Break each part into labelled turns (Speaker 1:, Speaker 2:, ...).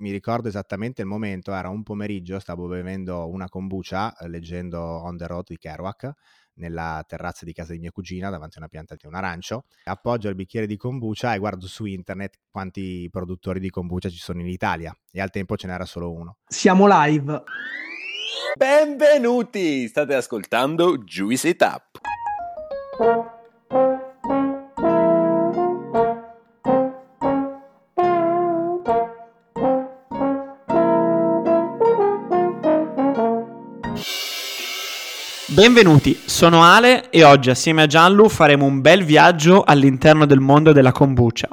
Speaker 1: mi ricordo esattamente il momento, era un pomeriggio, stavo bevendo una kombucha eh, leggendo On the Road di Kerouac nella terrazza di casa di mia cugina davanti a una pianta di un arancio. Appoggio il bicchiere di kombucha e guardo su internet quanti produttori di kombucha ci sono in Italia e al tempo ce n'era solo uno.
Speaker 2: Siamo live.
Speaker 3: Benvenuti! State ascoltando Juicy Tap.
Speaker 2: Benvenuti, sono Ale e oggi assieme a Gianlu faremo un bel viaggio all'interno del mondo della kombucha.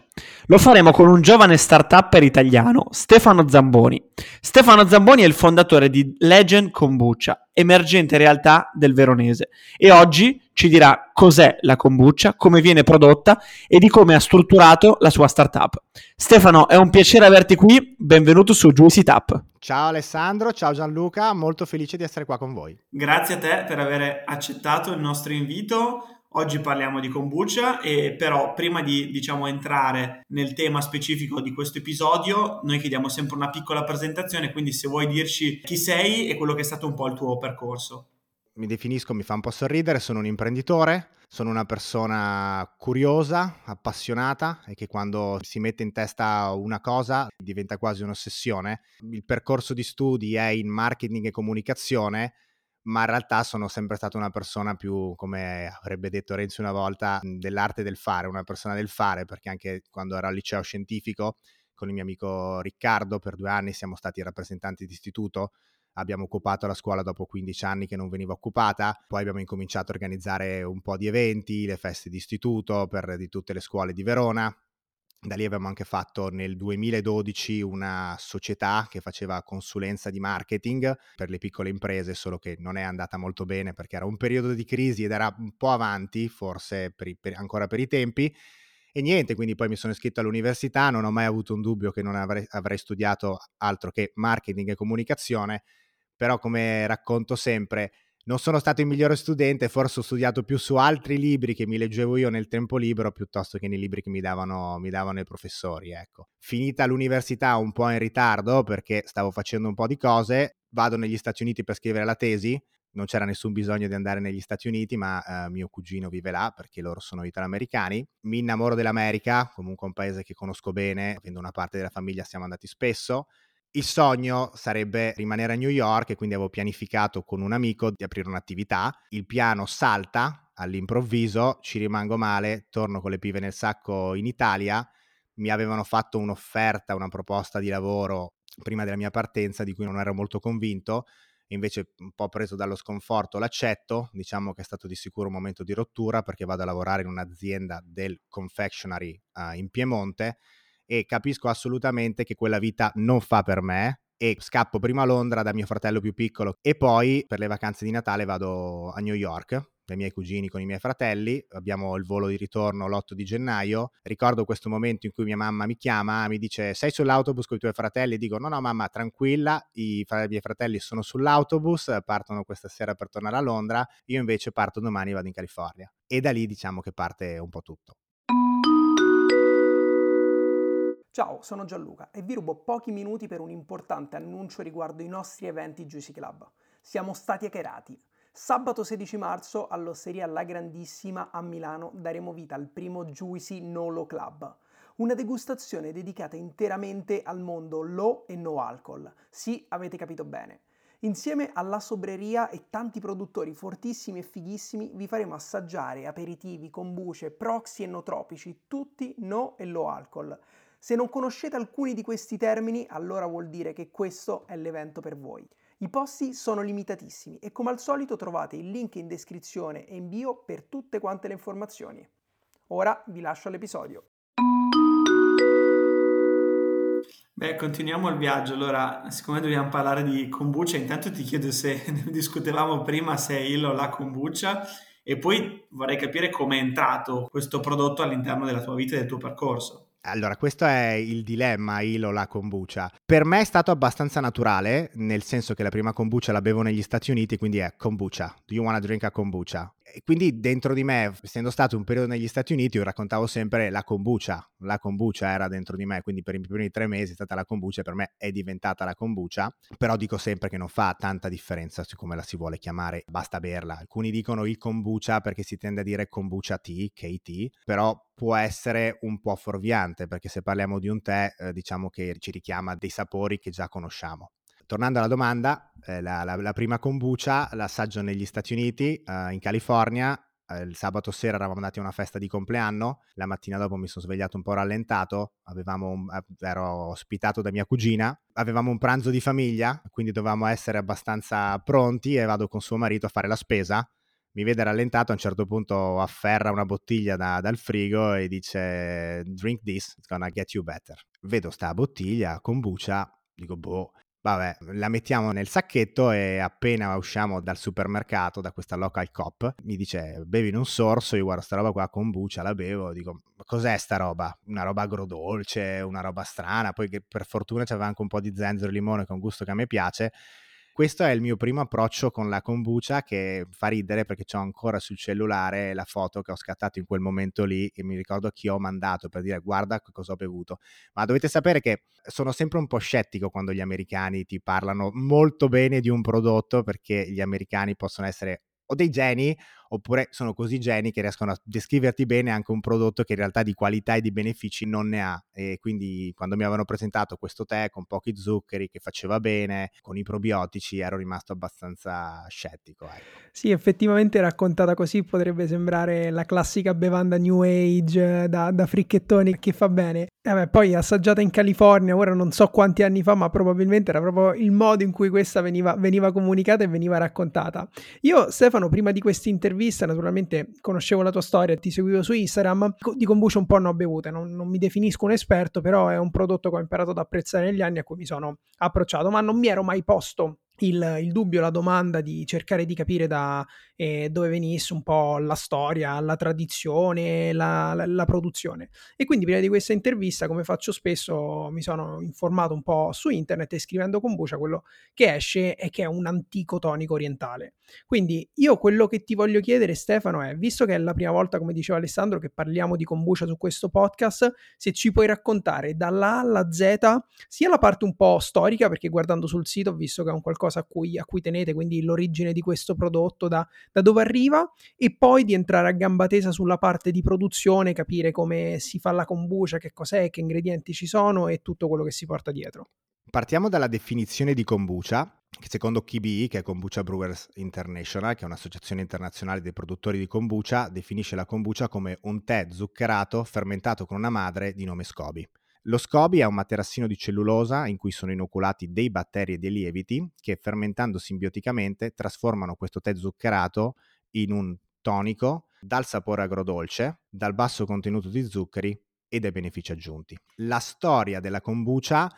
Speaker 2: Lo faremo con un giovane start-upper italiano, Stefano Zamboni. Stefano Zamboni è il fondatore di Legend Kombucha, emergente realtà del Veronese, e oggi ci dirà cos'è la kombucha, come viene prodotta e di come ha strutturato la sua startup. Stefano, è un piacere averti qui, benvenuto su Juicy Tap.
Speaker 1: Ciao Alessandro, ciao Gianluca, molto felice di essere qua con voi.
Speaker 4: Grazie a te per aver accettato il nostro invito. Oggi parliamo di kombucha e però prima di diciamo entrare nel tema specifico di questo episodio, noi chiediamo sempre una piccola presentazione, quindi se vuoi dirci chi sei e quello che è stato un po' il tuo percorso.
Speaker 1: Mi definisco, mi fa un po' sorridere, sono un imprenditore, sono una persona curiosa, appassionata e che quando si mette in testa una cosa diventa quasi un'ossessione. Il percorso di studi è in marketing e comunicazione ma in realtà sono sempre stata una persona più, come avrebbe detto Renzi una volta, dell'arte del fare, una persona del fare, perché anche quando ero al liceo scientifico con il mio amico Riccardo per due anni siamo stati rappresentanti di istituto, abbiamo occupato la scuola dopo 15 anni che non veniva occupata, poi abbiamo incominciato a organizzare un po' di eventi, le feste di istituto per di tutte le scuole di Verona, da lì abbiamo anche fatto nel 2012 una società che faceva consulenza di marketing per le piccole imprese, solo che non è andata molto bene perché era un periodo di crisi ed era un po' avanti, forse per i, per, ancora per i tempi. E niente, quindi poi mi sono iscritto all'università, non ho mai avuto un dubbio che non avrei, avrei studiato altro che marketing e comunicazione, però come racconto sempre, non sono stato il migliore studente, forse ho studiato più su altri libri che mi leggevo io nel tempo libero piuttosto che nei libri che mi davano, mi davano i professori. Ecco. Finita l'università un po' in ritardo perché stavo facendo un po' di cose, vado negli Stati Uniti per scrivere la tesi. Non c'era nessun bisogno di andare negli Stati Uniti, ma eh, mio cugino vive là perché loro sono italo-americani. Mi innamoro dell'America, comunque un paese che conosco bene, avendo una parte della famiglia siamo andati spesso il sogno sarebbe rimanere a New York e quindi avevo pianificato con un amico di aprire un'attività. Il piano salta all'improvviso, ci rimango male, torno con le pive nel sacco in Italia. Mi avevano fatto un'offerta, una proposta di lavoro prima della mia partenza di cui non ero molto convinto. Invece, un po' preso dallo sconforto, l'accetto. Diciamo che è stato di sicuro un momento di rottura perché vado a lavorare in un'azienda del confectionery uh, in Piemonte e capisco assolutamente che quella vita non fa per me e scappo prima a Londra da mio fratello più piccolo e poi per le vacanze di Natale vado a New York dai miei cugini con i miei fratelli, abbiamo il volo di ritorno l'8 di gennaio, ricordo questo momento in cui mia mamma mi chiama, mi dice sei sull'autobus con i tuoi fratelli dico no no mamma tranquilla, i, i miei fratelli sono sull'autobus, partono questa sera per tornare a Londra, io invece parto domani e vado in California e da lì diciamo che parte un po' tutto.
Speaker 5: Ciao, sono Gianluca e vi rubo pochi minuti per un importante annuncio riguardo i nostri eventi Juicy Club. Siamo stati hackerati. Sabato 16 marzo all'Osteria La Grandissima a Milano daremo vita al primo Juicy Nolo Club, una degustazione dedicata interamente al mondo low e no alcol. Sì, avete capito bene. Insieme alla sobreria e tanti produttori fortissimi e fighissimi vi faremo assaggiare aperitivi, kombuche, proxy e notropici, tutti no e low alcol se non conoscete alcuni di questi termini, allora vuol dire che questo è l'evento per voi. I posti sono limitatissimi e come al solito trovate il link in descrizione e in bio per tutte quante le informazioni. Ora vi lascio all'episodio.
Speaker 4: Beh, continuiamo il viaggio. Allora, siccome dobbiamo parlare di kombucha, intanto ti chiedo se ne discutevamo prima se è il o la kombucha e poi vorrei capire come è entrato questo prodotto all'interno della tua vita e del tuo percorso.
Speaker 1: Allora, questo è il dilemma Ilo la kombucha. Per me è stato abbastanza naturale, nel senso che la prima kombucha la bevo negli Stati Uniti, quindi è kombucha. Do you wanna drink a kombucha? E quindi dentro di me, essendo stato un periodo negli Stati Uniti, io raccontavo sempre la kombucha. La kombucha era dentro di me, quindi per i primi tre mesi è stata la kombucha, per me è diventata la kombucha. Però dico sempre che non fa tanta differenza su come la si vuole chiamare, basta berla. Alcuni dicono il kombucha perché si tende a dire kombucha tea, KT, però può essere un po' fuorviante perché se parliamo di un tè, eh, diciamo che ci richiama dei sapori che già conosciamo tornando alla domanda, eh, la, la, la, prima kombucha l'assaggio negli Stati Uniti, eh, in California. Eh, il sabato sera eravamo andati a una festa di compleanno, la mattina dopo mi sono svegliato un po' rallentato, un, eh, ero ospitato da mia cugina, avevamo un pranzo di famiglia, quindi dovevamo essere abbastanza pronti e vado con suo marito a fare la spesa. Mi vede rallentato, a un certo punto afferra una bottiglia da, dal frigo e dice drink this, it's gonna get you better. Vedo sta bottiglia, kombucha, dico boh, Vabbè, la mettiamo nel sacchetto e appena usciamo dal supermercato, da questa local cop, mi dice bevi in un sorso, io guardo sta roba qua con buccia, la bevo, dico cos'è sta roba? Una roba agrodolce, una roba strana, poi per fortuna c'aveva anche un po' di zenzero e limone che è un gusto che a me piace questo è il mio primo approccio con la kombucha che fa ridere perché ho ancora sul cellulare la foto che ho scattato in quel momento lì e mi ricordo chi ho mandato per dire guarda cosa ho bevuto. Ma dovete sapere che sono sempre un po' scettico quando gli americani ti parlano molto bene di un prodotto perché gli americani possono essere o dei geni oppure sono così geni che riescono a descriverti bene anche un prodotto che in realtà di qualità e di benefici non ne ha. E quindi quando mi avevano presentato questo tè con pochi zuccheri, che faceva bene, con i probiotici, ero rimasto abbastanza scettico. Ecco.
Speaker 5: Sì, effettivamente raccontata così potrebbe sembrare la classica bevanda New Age da, da fricchettoni che fa bene. Vabbè, poi assaggiata in California, ora non so quanti anni fa, ma probabilmente era proprio il modo in cui questa veniva, veniva comunicata e veniva raccontata. Io, Stefano, prima di questa intervista, intervista, naturalmente conoscevo la tua storia, ti seguivo su Instagram, di kombucha un po' ne ho bevute, non, non, mi definisco un esperto, però è un prodotto che ho imparato ad apprezzare negli anni a cui mi sono approcciato, ma non mi ero mai posto il, il, dubbio, la domanda di cercare di capire da eh, dove venisse un po' la storia, la tradizione, la, la, la, produzione. E quindi prima di questa intervista, come faccio spesso, mi sono informato un po' su internet e scrivendo kombucha quello che esce è che è un antico tonico orientale. Quindi io quello che ti voglio chiedere Stefano è, visto che è la prima volta, come diceva Alessandro, che parliamo di kombucha su questo podcast, se ci puoi raccontare dalla A alla Z sia la parte un po' storica, perché guardando sul sito ho visto che è un qualcosa qualcosa a cui, a cui tenete, quindi l'origine di questo prodotto, da, da dove arriva, e poi di entrare a gamba tesa sulla parte di produzione, capire come si fa la kombucha, che cos'è, che ingredienti ci sono e tutto quello che si porta dietro.
Speaker 1: Partiamo dalla definizione di kombucha, che secondo KBE, che è Kombucha Brewers International, che è un'associazione internazionale dei produttori di kombucha, definisce la kombucha come un tè zuccherato fermentato con una madre di nome SCOBY. Lo SCOBY è un materassino di cellulosa in cui sono inoculati dei batteri e dei lieviti che fermentando simbioticamente trasformano questo tè zuccherato in un tonico dal sapore agrodolce, dal basso contenuto di zuccheri e dai benefici aggiunti. La storia della kombucha,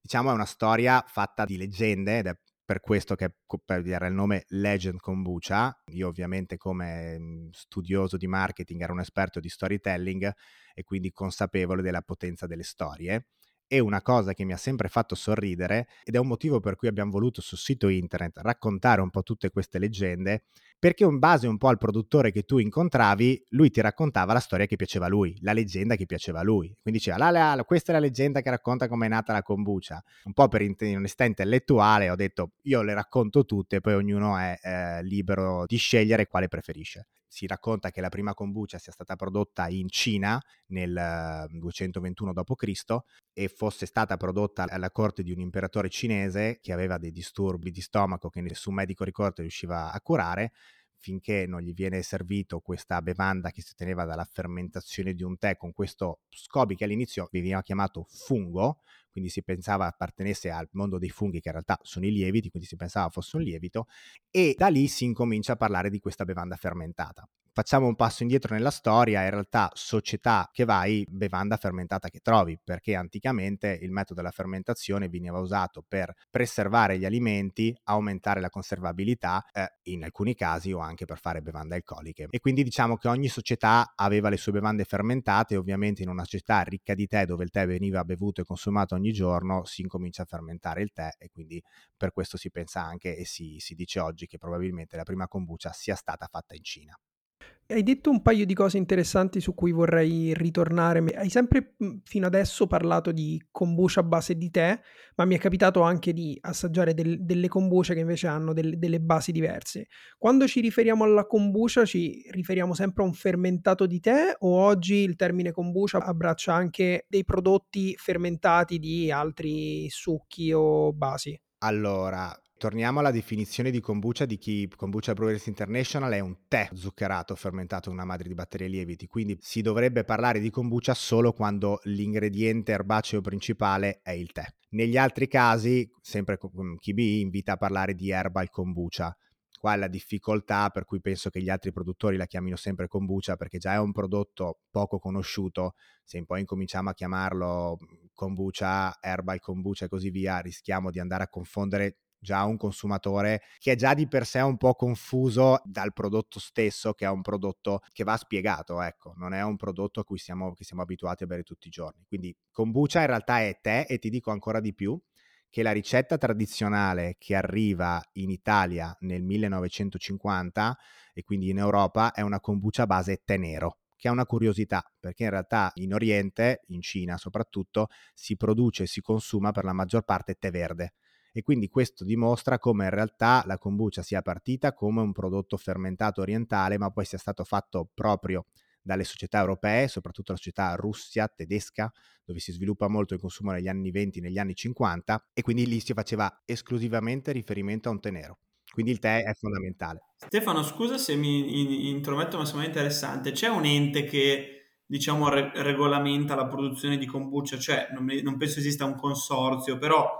Speaker 1: diciamo, è una storia fatta di leggende ed è per questo che per dire il nome Legend Kombucha, io ovviamente come mhmm, studioso di marketing ero un esperto di storytelling e quindi consapevole della potenza delle storie. E una cosa che mi ha sempre fatto sorridere, ed è un motivo per cui abbiamo voluto sul sito internet raccontare un po' tutte queste leggende, perché in base un po' al produttore che tu incontravi, lui ti raccontava la storia che piaceva a lui, la leggenda che piaceva a lui. Quindi diceva, la, la, questa è la leggenda che racconta come è nata la kombucha. Un po' per onestà intellettuale ho detto, io le racconto tutte, poi ognuno è eh, libero di scegliere quale preferisce. Si racconta che la prima kombucha sia stata prodotta in Cina nel 221 d.C. e fosse stata prodotta alla corte di un imperatore cinese che aveva dei disturbi di stomaco che nessun medico ricordo riusciva a curare finché non gli viene servito questa bevanda che si otteneva dalla fermentazione di un tè con questo scobi che all'inizio veniva chiamato fungo, quindi si pensava appartenesse al mondo dei funghi che in realtà sono i lieviti, quindi si pensava fosse un lievito e da lì si incomincia a parlare di questa bevanda fermentata facciamo un passo indietro nella storia, in realtà società che vai, bevanda fermentata che trovi, perché anticamente il metodo della fermentazione veniva usato per preservare gli alimenti, aumentare la conservabilità, eh, in alcuni casi o anche per fare bevande alcoliche. E quindi diciamo che ogni società aveva le sue bevande fermentate, ovviamente in una società ricca di tè dove il tè veniva bevuto e consumato ogni giorno, si incomincia a fermentare il tè e quindi per questo si pensa anche e si, si dice oggi che probabilmente la prima kombucha sia stata fatta in Cina.
Speaker 5: Hai detto un paio di cose interessanti su cui vorrei ritornare. Hai sempre mhmm, fino adesso parlato di kombucha a base di tè, ma mi è capitato anche di assaggiare del- delle kombucha che invece hanno del- delle basi diverse. Quando ci riferiamo alla kombucha, ci riferiamo sempre a un fermentato di tè o oggi il termine kombucha abbraccia anche dei prodotti fermentati di altri succhi o basi?
Speaker 1: Allora, torniamo alla definizione di kombucha di chi Kombucha Brewers International è un tè zuccherato fermentato in una madre di batterie lieviti, quindi si dovrebbe parlare di kombucha solo quando l'ingrediente erbaceo principale è il tè. Negli altri casi, sempre KBI invita a parlare di herbal kombucha. Qua è la difficoltà per cui penso che gli altri produttori la chiamino sempre kombucha perché già è un prodotto poco conosciuto, se poi incominciamo a chiamarlo kombucha, herbal kombucha e così via, rischiamo di andare a confondere già un consumatore che è già di per sé un po' confuso dal prodotto stesso, che è un prodotto che va spiegato, ecco, non è un prodotto a cui siamo, siamo abituati a bere tutti i giorni. Quindi kombucha in realtà è tè e ti dico ancora di più che la ricetta tradizionale che arriva in Italia nel 1950 e quindi in Europa è una kombucha base tè nero che è una curiosità, perché in realtà in Oriente, in Cina soprattutto, si produce e si consuma per la maggior parte tè verde. E quindi questo dimostra come in realtà la kombucha sia partita come un prodotto fermentato orientale, ma poi sia stato fatto proprio dalle società europee, soprattutto la società russia, tedesca, dove si sviluppa molto il consumo negli anni 20, negli anni 50, e quindi lì si faceva esclusivamente riferimento a un tè nero. Quindi il tè è fondamentale.
Speaker 4: Stefano, scusa se mi intrometto, ma è interessante. C'è un ente che, diciamo, re- regolamenta la produzione di kombucha? Cioè, non, mi, non penso esista un consorzio, però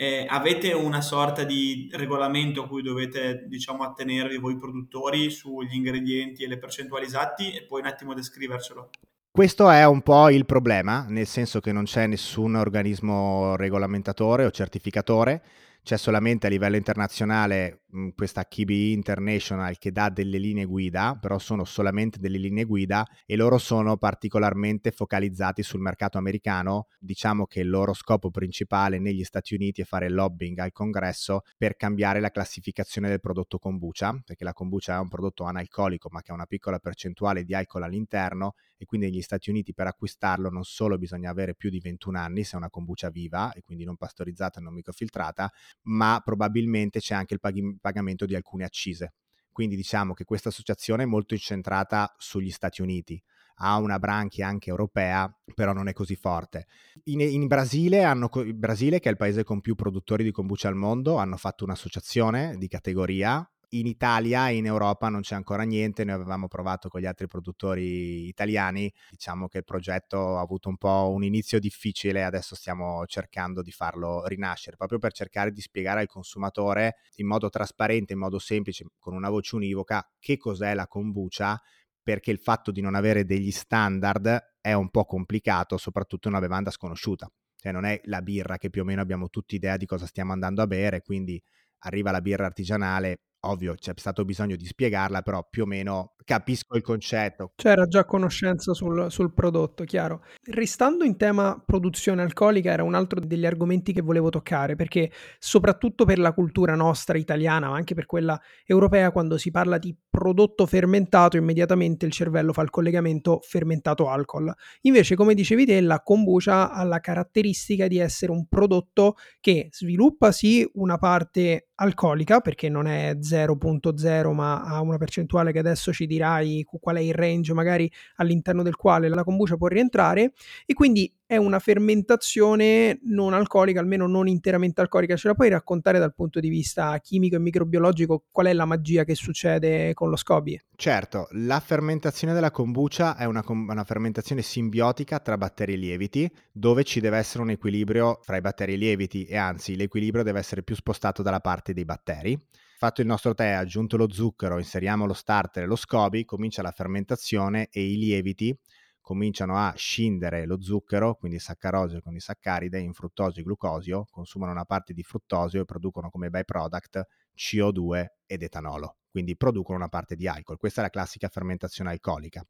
Speaker 4: eh, avete una sorta di regolamento a cui dovete, diciamo, attenervi voi produttori sugli ingredienti e le percentuali esatti e poi un attimo descrivercelo.
Speaker 1: Questo è un po' il problema, nel senso che non c'è nessun organismo regolamentatore o certificatore c'è solamente a livello internazionale mh, mhmm, questa KBE International che dà delle linee guida, però sono solamente delle linee guida e loro sono particolarmente focalizzati sul mercato americano. Diciamo che il loro scopo principale negli Stati Uniti è fare lobbying al congresso per cambiare la classificazione del prodotto kombucha, perché la kombucha è un prodotto analcolico ma che ha una piccola percentuale di alcol all'interno e quindi negli Stati Uniti per acquistarlo non solo bisogna avere più di 21 anni se è una kombucha viva e quindi non pastorizzata e non microfiltrata, ma probabilmente c'è anche il pag- pagamento di alcune accise. Quindi diciamo che questa associazione è molto incentrata sugli Stati Uniti, ha una branchia anche europea, però non è così forte. In, in Brasile, hanno, il Brasile, che è il paese con più produttori di kombucha al mondo, hanno fatto un'associazione di categoria in Italia e in Europa non c'è ancora niente, noi avevamo provato con gli altri produttori italiani, diciamo che il progetto ha avuto un po' un inizio difficile, adesso stiamo cercando di farlo rinascere, proprio per cercare di spiegare al consumatore in modo trasparente, in modo semplice, con una voce univoca, che cos'è la kombucha, perché il fatto di non avere degli standard è un po' complicato, soprattutto in una bevanda sconosciuta. Cioè non è la birra che più o meno abbiamo tutti idea di cosa stiamo andando a bere, quindi arriva la birra artigianale, ovvio c'è stato bisogno di spiegarla, però più o meno capisco il concetto.
Speaker 5: C'era già conoscenza sul, sul, prodotto, chiaro. Restando in tema produzione alcolica, era un altro degli argomenti che volevo toccare, perché soprattutto per la cultura nostra italiana, ma anche per quella europea, quando si parla di prodotto fermentato, immediatamente il cervello fa il collegamento fermentato alcol. Invece, come dicevi te, la kombucha ha la caratteristica di essere un prodotto che sviluppa sì una parte alcolica, perché non è 0.0, ma ha una percentuale che adesso ci dirai qual è il range magari all'interno del quale la kombucha può rientrare e quindi è una fermentazione non alcolica, almeno non interamente alcolica. Ce la puoi raccontare dal punto di vista chimico e microbiologico qual è la magia che succede con lo SCOBY?
Speaker 1: Certo, la fermentazione della kombucha è una, una fattispecie simbiotica tra batteri lieviti, dove ci deve essere un equilibrio fra i batteri lieviti e anzi l'equilibrio deve essere più spostato dalla parte dei batteri fatto il nostro tè, aggiunto lo zucchero, inseriamo lo starter e lo scoby, comincia la fermentazione e i lieviti cominciano a scindere lo zucchero, quindi saccarosio con i saccaride, in fruttosio e glucosio, consumano una parte di fruttosio e producono come byproduct CO2 ed etanolo, quindi producono una parte di alcol. Questa è la classica fermentazione alcolica.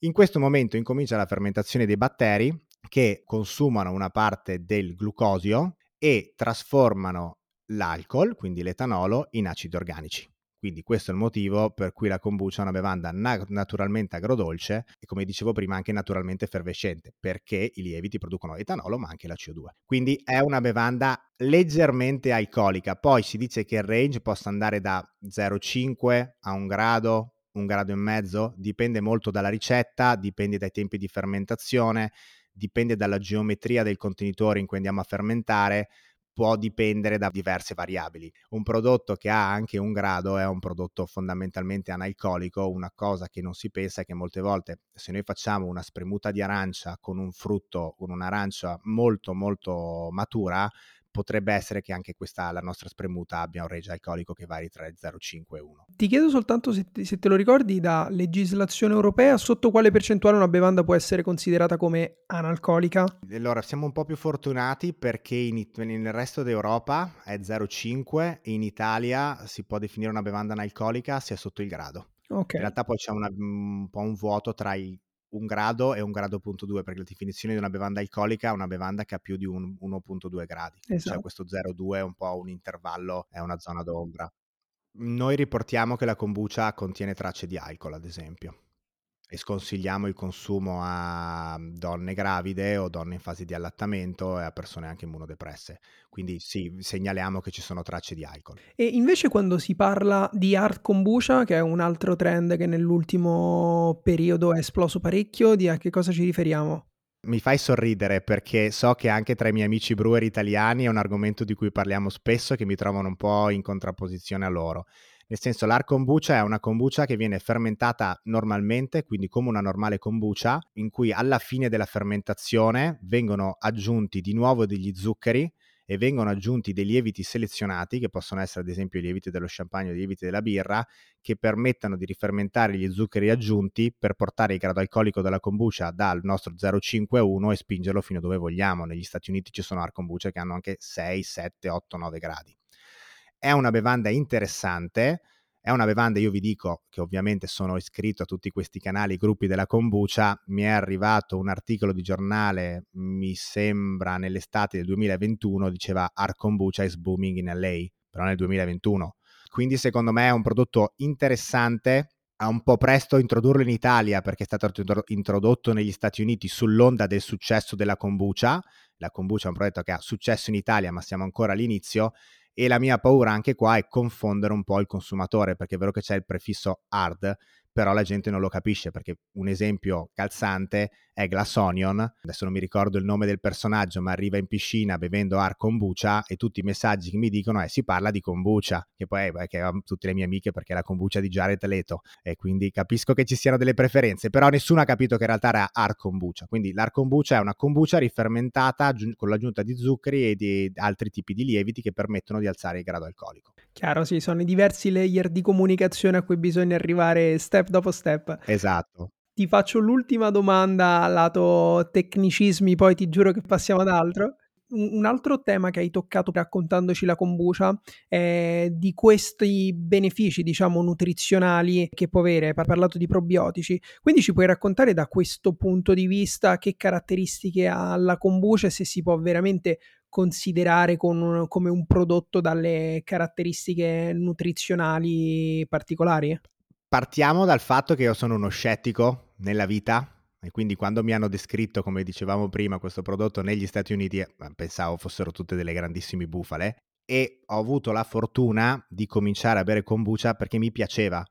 Speaker 1: In questo momento incomincia la fermentazione dei batteri che consumano una parte del glucosio e trasformano l'alcol, quindi l'etanolo, in acidi organici. Quindi questo è il motivo per cui la kombucha è una bevanda na- naturalmente agrodolce e come dicevo prima anche naturalmente effervescente, perché i lieviti producono etanolo ma anche la CO2. Quindi è una bevanda leggermente alcolica, poi si dice che il range possa andare da 0,5 a 1 grado, un grado e mezzo, dipende molto dalla ricetta, dipende dai tempi di fermentazione, dipende dalla geometria del contenitore in cui andiamo a fermentare, può dipendere da diverse variabili. Un prodotto che ha anche un grado è un prodotto fondamentalmente analcolico, una cosa che non si pensa è che molte volte se noi facciamo una spremuta di arancia con un frutto, con un'arancia molto molto matura, potrebbe essere che anche questa, la nostra spremuta abbia un range alcolico che vari tra il 0,5 e 1.
Speaker 5: Ti chiedo soltanto se, se, te lo ricordi da legislazione europea, sotto quale percentuale una bevanda può essere considerata come analcolica?
Speaker 1: Allora, siamo un po' più fortunati perché in, nel resto d'Europa è 0,5 e in Italia si può definire una bevanda analcolica se è sotto il grado. Okay. In realtà poi c'è una, un po' un vuoto tra i un grado e un grado punto 2, perché la definizione di una bevanda alcolica è una bevanda che ha più di un 1.2 gradi. Cioè, esatto. Cioè questo 0,2 è un po' un intervallo, è una zona d'ombra. Noi riportiamo che la kombucha contiene tracce di alcol, ad esempio e sconsigliamo il consumo a donne gravide o donne in fase di allattamento e a persone anche immunodepresse. Quindi sì, segnaliamo che ci sono tracce di alcol.
Speaker 5: E invece quando si parla di art kombucha, che è un altro trend che nell'ultimo periodo è esploso parecchio, di a che cosa ci riferiamo?
Speaker 1: Mi fai sorridere perché so che anche tra i miei amici brewer italiani è un argomento di cui parliamo spesso e che mi trovano un po' in contrapposizione a loro. Nel senso, l'art kombucha è una kombucha che viene fermentata normalmente, quindi come una normale kombucha, in cui alla fine della fermentazione vengono aggiunti di nuovo degli zuccheri e vengono aggiunti dei lieviti selezionati, che possono essere ad esempio i lieviti dello champagne o i lieviti della birra, che permettano di rifermentare gli zuccheri aggiunti per portare il grado alcolico della kombucha dal nostro 0,5 a 1 e spingerlo fino dove vogliamo. Negli Stati Uniti ci sono art kombucha che hanno anche 6, 7, 8, 9 gradi. È una bevanda interessante, è una bevanda, io vi dico che ovviamente sono iscritto a tutti questi canali, gruppi della kombucha, mi è arrivato un articolo di giornale, mi sembra nell'estate del 2021, diceva Art Kombucha is booming in LA, però nel 2021. Quindi secondo me è un prodotto interessante, ha un po' presto introdurlo in Italia perché è stato introdotto negli Stati Uniti sull'onda del successo della kombucha. La kombucha è un prodotto che ha successo in Italia, ma siamo ancora all'inizio e la mia paura anche qua è confondere un po' il consumatore, perché è vero che c'è il prefisso hard, però la gente non lo capisce perché un esempio calzante è Glass Onion, adesso non mi ricordo il nome del personaggio, ma arriva in piscina bevendo ar kombucha e tutti i messaggi che mi dicono è si parla di kombucha, che poi è che tutte le mie amiche perché è la kombucha di Jared Leto e quindi capisco che ci siano delle preferenze, però nessuno ha capito che in realtà era ar kombucha, quindi l'ar kombucha è una kombucha rifermentata con l'aggiunta di zuccheri e di altri tipi di lieviti che permettono di alzare il grado alcolico.
Speaker 5: Chiaro, sì, sono i diversi layer di comunicazione a cui bisogna arrivare step dopo step.
Speaker 1: Esatto.
Speaker 5: Ti faccio l'ultima domanda lato tecnicismi, poi ti giuro che passiamo ad altro. Un altro tema che hai toccato raccontandoci la kombucha è di questi benefici, diciamo, nutrizionali che può avere. Hai parlato di probiotici. Quindi ci puoi raccontare da questo punto di vista che caratteristiche ha la kombucha e se si può veramente considerare un, come un prodotto dalle caratteristiche nutrizionali particolari?
Speaker 1: Partiamo dal fatto che io sono uno scettico nella vita e quindi quando mi hanno descritto, come dicevamo prima, questo prodotto negli Stati Uniti, eh, pensavo fossero tutte delle grandissime bufale e ho avuto la fortuna di cominciare a bere kombucha perché mi piaceva.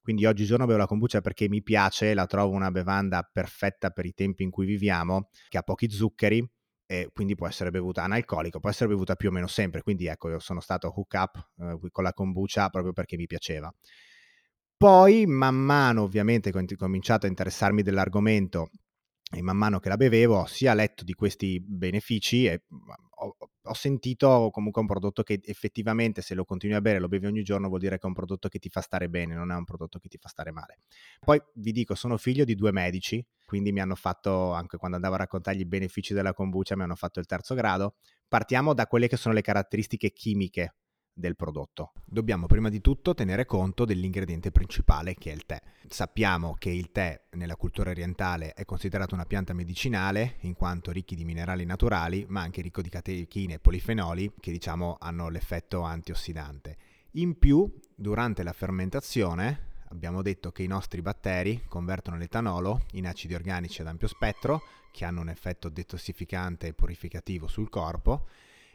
Speaker 1: Quindi oggigiorno bevo la kombucha perché mi piace, la trovo una bevanda perfetta per i tempi in cui viviamo, che ha pochi zuccheri, e quindi può essere bevuta analcolica, può essere bevuta più o meno sempre, quindi ecco io sono stato hook up eh, con la kombucha proprio perché mi piaceva. Poi man mano ovviamente ho cominciato a interessarmi dell'argomento e man mano che la bevevo ho sia letto di questi benefici e ho, ho, sentito comunque un prodotto che effettivamente se lo continui a bere, lo bevi ogni giorno, vuol dire che è un prodotto che ti fa stare bene, non è un prodotto che ti fa stare male. Poi vi dico, sono figlio di due medici, quindi mi hanno fatto, anche quando andavo a raccontargli i benefici della kombucha, mi hanno fatto il terzo grado. Partiamo da quelle che sono le caratteristiche chimiche del prodotto. Dobbiamo prima di tutto tenere conto dell'ingrediente principale che è il tè. Sappiamo che il tè nella cultura orientale è considerato una pianta medicinale in quanto ricchi di minerali naturali, ma anche ricco di catechine e polifenoli che diciamo hanno l'effetto antiossidante. In più, durante la fermentazione, abbiamo detto che i nostri batteri convertono l'etanolo in acidi organici ad ampio spettro, che hanno un effetto detossificante e purificativo sul corpo,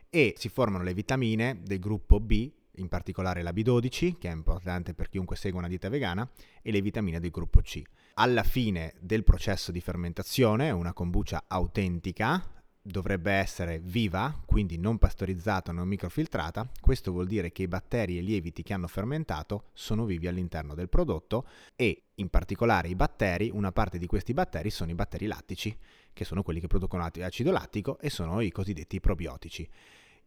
Speaker 1: e si formano le vitamine del gruppo B, in particolare la B12, che è importante per chiunque segua una dieta vegana, e le vitamine del gruppo C. Alla fine del processo di fermentazione, una kombucha autentica dovrebbe essere viva, quindi non pastorizzata, non microfiltrata. Questo vuol dire che i batteri e i lieviti che hanno fermentato sono vivi all'interno del prodotto e in particolare i batteri, una parte di questi batteri sono i batteri lattici, che sono quelli che producono acido lattico e sono i cosiddetti probiotici.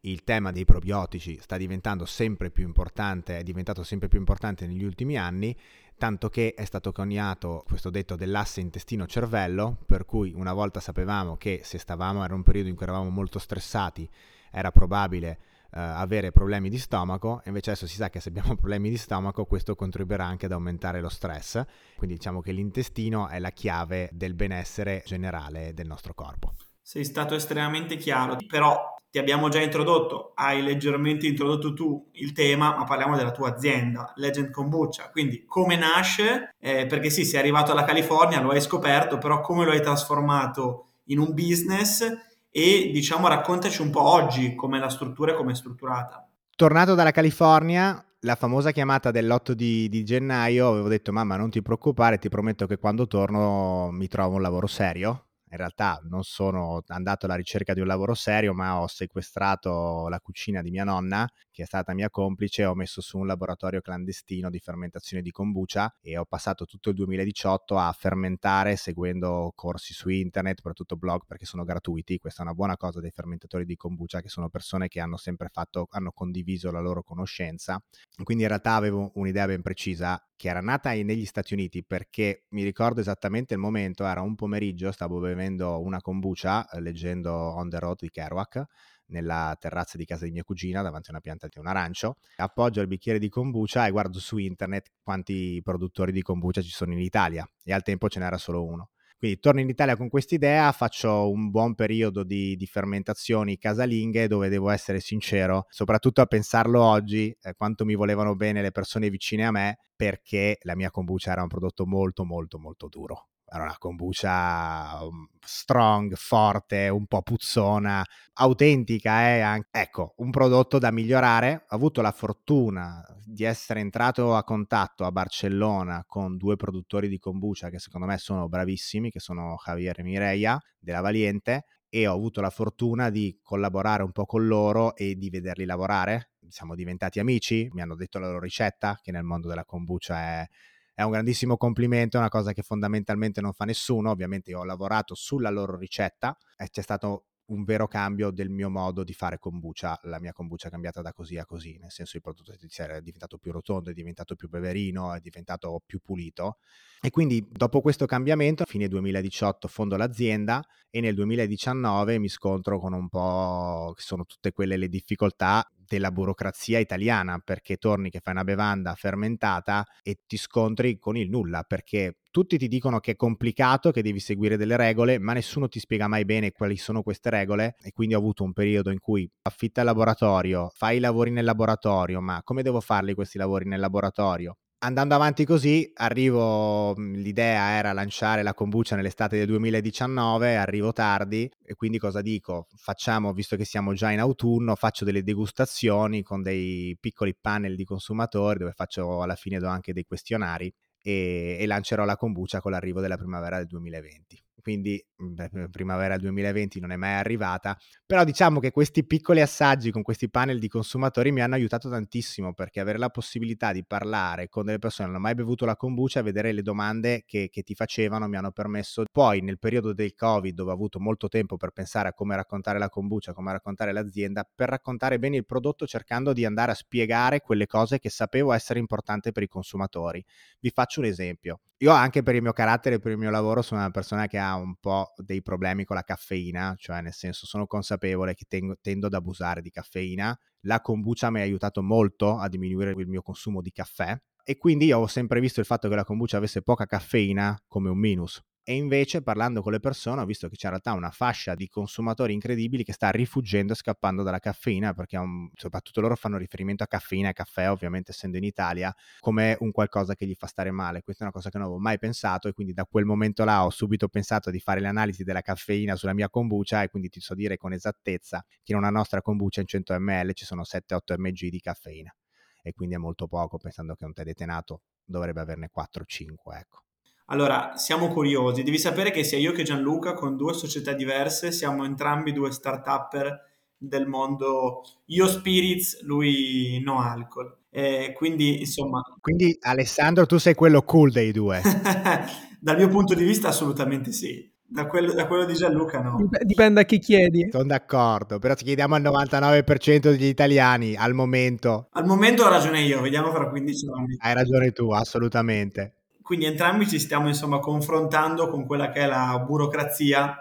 Speaker 1: Il tema dei probiotici sta diventando sempre più importante, è diventato sempre più importante negli ultimi anni tanto che è stato coniato questo detto dell'asse intestino-cervello, per cui una volta sapevamo che se stavamo, era un periodo in cui eravamo molto stressati, era probabile uh, avere problemi di stomaco, invece adesso si sa che se abbiamo problemi di stomaco questo contribuirà anche ad aumentare lo stress, quindi diciamo che l'intestino è la chiave del benessere generale del nostro corpo.
Speaker 4: Sei stato estremamente chiaro, però ti abbiamo già introdotto, hai leggermente introdotto tu il tema, ma parliamo della tua azienda, Legend Kombucha. Quindi come nasce? Eh, perché sì, sei arrivato alla California, lo hai scoperto, però come lo hai trasformato in un business e diciamo raccontaci un po' oggi come la struttura e come è strutturata.
Speaker 1: Tornato dalla California, la famosa chiamata dell'8 di, di, gennaio, avevo detto mamma non ti preoccupare, ti prometto che quando torno mi trovo un lavoro serio in realtà non sono andato alla ricerca di un lavoro serio, ma ho sequestrato la cucina di mia nonna, che è stata mia complice, ho messo su un laboratorio clandestino di fermentazione di kombucha e ho passato tutto il 2018 a fermentare seguendo corsi su internet, soprattutto blog perché sono gratuiti. Questa è una buona cosa dei fermentatori di kombucha, che sono persone che hanno sempre fatto, hanno condiviso la loro conoscenza. Quindi in realtà avevo un'idea ben precisa che era nata negli Stati Uniti perché mi ricordo esattamente il momento, era un pomeriggio, stavo bevendo una kombucha eh, leggendo On the Road di Kerouac nella terrazza di casa di mia cugina davanti a una pianta di un arancio, appoggio il bicchiere di kombucha e guardo su internet quanti produttori di kombucha ci sono in Italia e al tempo ce n'era solo uno. Quindi torno in Italia con quest'idea, faccio un buon periodo di, di, fermentazioni casalinghe dove devo essere sincero, soprattutto a pensarlo oggi, eh, quanto mi volevano bene le persone vicine a me, perché la mia kombucha era un prodotto molto molto molto duro era una kombucha um, strong, forte, un po' puzzona, autentica, eh? ecco, un prodotto da migliorare. Ho avuto la fortuna di essere entrato a contatto a Barcellona con due produttori di kombucha che secondo me sono bravissimi, che sono Javier e Mireia della Valiente e ho avuto la fortuna di collaborare un po' con loro e di vederli lavorare. Siamo diventati amici, mi hanno detto la loro ricetta, che nel mondo della kombucha è è un grandissimo complimento, è una cosa che fondamentalmente non fa nessuno. Ovviamente io ho lavorato sulla loro ricetta e c'è stato un vero cambio del mio modo di fare kombucha. La mia kombucha è cambiata da così a così, nel senso il prodotto è diventato più rotondo, è diventato più beverino, è diventato più pulito. E quindi dopo questo cambiamento, a fine 2018 fondo l'azienda e nel 2019 mi scontro con un po' che sono tutte quelle le difficoltà della burocrazia italiana, perché torni che fai una bevanda fermentata e ti scontri con il nulla, perché tutti ti dicono che è complicato, che devi seguire delle regole, ma nessuno ti spiega mai bene quali sono queste regole e quindi ho avuto un periodo in cui affitta il laboratorio, fai i lavori nel laboratorio, ma come devo farli questi lavori nel laboratorio? Andando avanti così, arrivo, mhmm, l'idea era lanciare la kombucha nell'estate del 2019, arrivo tardi e quindi cosa dico? Facciamo, visto che siamo già in autunno, faccio delle degustazioni con dei piccoli panel di consumatori dove faccio alla fine do anche dei questionari e, e lancerò la kombucha con l'arrivo della primavera del 2020 quindi beh, primavera 2020 non è mai arrivata, però diciamo che questi piccoli assaggi con questi panel di consumatori mi hanno aiutato tantissimo perché avere la possibilità di parlare con delle persone che non hanno mai bevuto la kombucha vedere le domande che, che ti facevano mi hanno permesso poi nel periodo del covid dove ho avuto molto tempo per pensare a come raccontare la kombucha, come raccontare l'azienda, per raccontare bene il prodotto cercando di andare a spiegare quelle cose che sapevo essere importanti per i consumatori. Vi faccio un esempio. Io anche per il mio carattere per il mio lavoro sono una persona che ha un po' dei problemi con la caffeina, cioè nel senso sono consapevole che tengo, tendo ad abusare di caffeina. La kombucha mi ha aiutato molto a diminuire il mio consumo di caffè e quindi io ho sempre visto il fatto che la kombucha avesse poca caffeina come un minus. E invece parlando con le persone ho visto che c'è in realtà una fascia di consumatori incredibili che sta rifuggendo scappando dalla caffeina perché un, soprattutto loro fanno riferimento a caffeina e caffè ovviamente essendo in Italia come un qualcosa che gli fa stare male. Questa è una cosa che non avevo mai pensato e quindi da quel momento là ho subito pensato di fare le analisi della caffeina sulla mia kombucha e quindi ti so dire con esattezza che in una nostra kombucha in 100 ml ci sono 7-8 mg di caffeina e quindi è molto poco pensando che un tè detenato dovrebbe averne 4-5 ecco.
Speaker 4: Allora, siamo curiosi. Devi sapere che sia io che Gianluca, con due società diverse, siamo entrambi due start-upper del mondo io spirits, lui no alcol. E quindi, insomma...
Speaker 1: Quindi, Alessandro, tu sei quello cool dei due.
Speaker 4: Dal mio punto di vista, assolutamente sì. Da quello, da quello, di Gianluca no.
Speaker 5: Dipende a chi chiedi.
Speaker 1: Sono d'accordo, però ti chiediamo al 99% degli italiani al momento.
Speaker 4: Al momento ho ragione io, vediamo fra 15 anni.
Speaker 1: Hai ragione tu, assolutamente.
Speaker 4: Quindi entrambi ci stiamo insomma confrontando con quella che è la burocrazia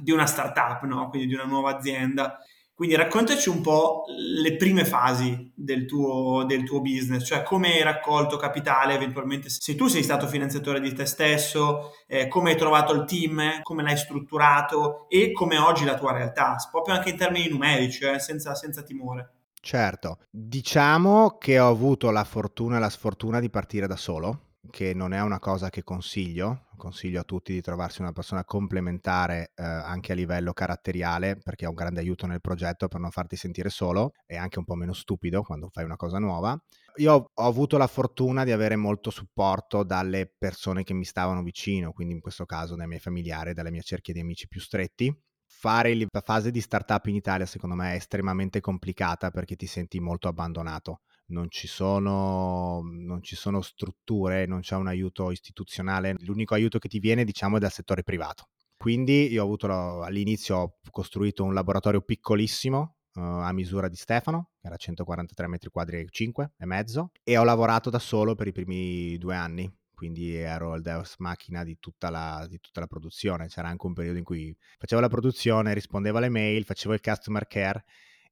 Speaker 4: di una startup, no? quindi di una nuova azienda. Quindi raccontaci un po' le prime fasi del tuo, del tuo business, cioè come hai raccolto capitale, eventualmente se tu sei stato finanziatore di te stesso, eh, come hai trovato il team, come l'hai strutturato e come oggi la tua realtà, proprio anche in termini numerici, eh, senza, senza timore.
Speaker 1: Certo, diciamo che ho avuto la fortuna e la sfortuna di partire da solo che non è una cosa che consiglio, consiglio a tutti di trovarsi una persona complementare eh, anche a livello caratteriale perché è un grande aiuto nel progetto per non farti sentire solo e anche un po' meno stupido quando fai una cosa nuova. Io ho avuto la fortuna di avere molto supporto dalle persone che mi stavano vicino, quindi in questo caso dai miei familiari, dalle mie cerchie di amici più stretti. Fare la fase di startup in Italia secondo me è estremamente complicata perché ti senti molto abbandonato non ci, sono, non ci sono strutture, non c'è un aiuto istituzionale, l'unico aiuto che ti viene diciamo è dal settore privato. Quindi io ho avuto all'inizio ho costruito un laboratorio piccolissimo uh, a misura di Stefano, che era 143 metri quadri e 5 e mezzo, e ho lavorato da solo per i primi due anni. Quindi ero il deus macchina di tutta, la, di tutta la produzione. C'era anche un periodo in cui facevo la produzione, rispondevo alle mail, facevo il customer care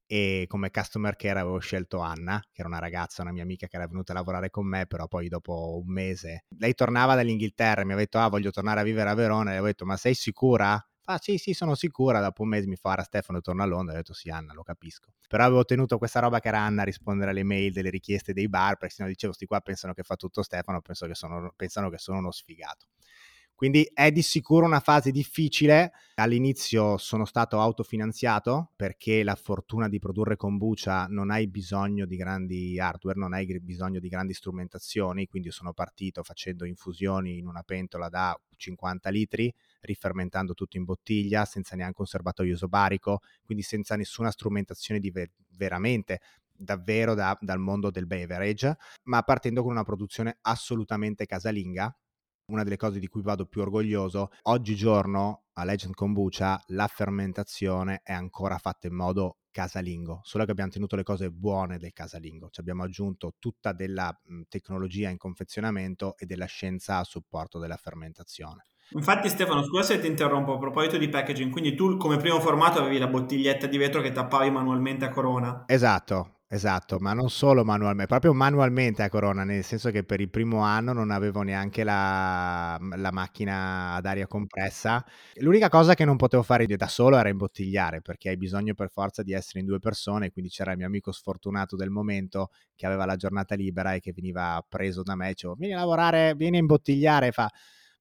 Speaker 1: e come customer care avevo scelto Anna, che era una ragazza, una mia amica che era venuta a lavorare con me, però poi dopo un mese lei tornava dall'Inghilterra e mi aveva detto "Ah, voglio tornare a vivere a Verona" e le avevo detto "Ma sei sicura?" Fa sì, sì, sono sicura. Dopo un mese mi fa, ora Stefano torna a Londra. Ho detto sì, Anna, lo capisco. Però avevo tenuto questa roba che era Anna a rispondere alle mail delle richieste dei bar, perché se no dicevo, sti qua pensano che fa tutto Stefano, che sono, pensano che sono uno sfigato. Quindi è di sicuro una fase difficile. All'inizio sono stato autofinanziato perché la fortuna di produrre kombucha non hai bisogno di grandi hardware, non hai bisogno di grandi strumentazioni, quindi sono partito facendo infusioni in una pentola da 50 litri, rifermentando tutto in bottiglia senza neanche un serbatoio isobarico, quindi senza nessuna strumentazione di ver- veramente davvero da, dal mondo del beverage, ma partendo con una produzione assolutamente casalinga una delle cose di cui vado più orgoglioso, oggigiorno a Legend Kombucha la fermentazione è ancora fatta in modo casalingo, solo che abbiamo tenuto le cose buone del casalingo, ci abbiamo aggiunto tutta della tecnologia in confezionamento e della scienza a supporto della fermentazione.
Speaker 4: Infatti Stefano, scusa se ti interrompo a proposito di packaging, quindi tu come primo formato avevi la bottiglietta di vetro che tappavi manualmente a corona.
Speaker 1: Esatto, Esatto, ma non solo manualmente, proprio manualmente a Corona, nel senso che per il primo anno non avevo neanche la, la, macchina ad aria compressa. L'unica cosa che non potevo fare da solo era imbottigliare, perché hai bisogno per forza di essere in due persone, quindi c'era il mio amico sfortunato del momento che aveva la giornata libera e che veniva preso da me, dicevo, vieni a lavorare, vieni a imbottigliare, fa,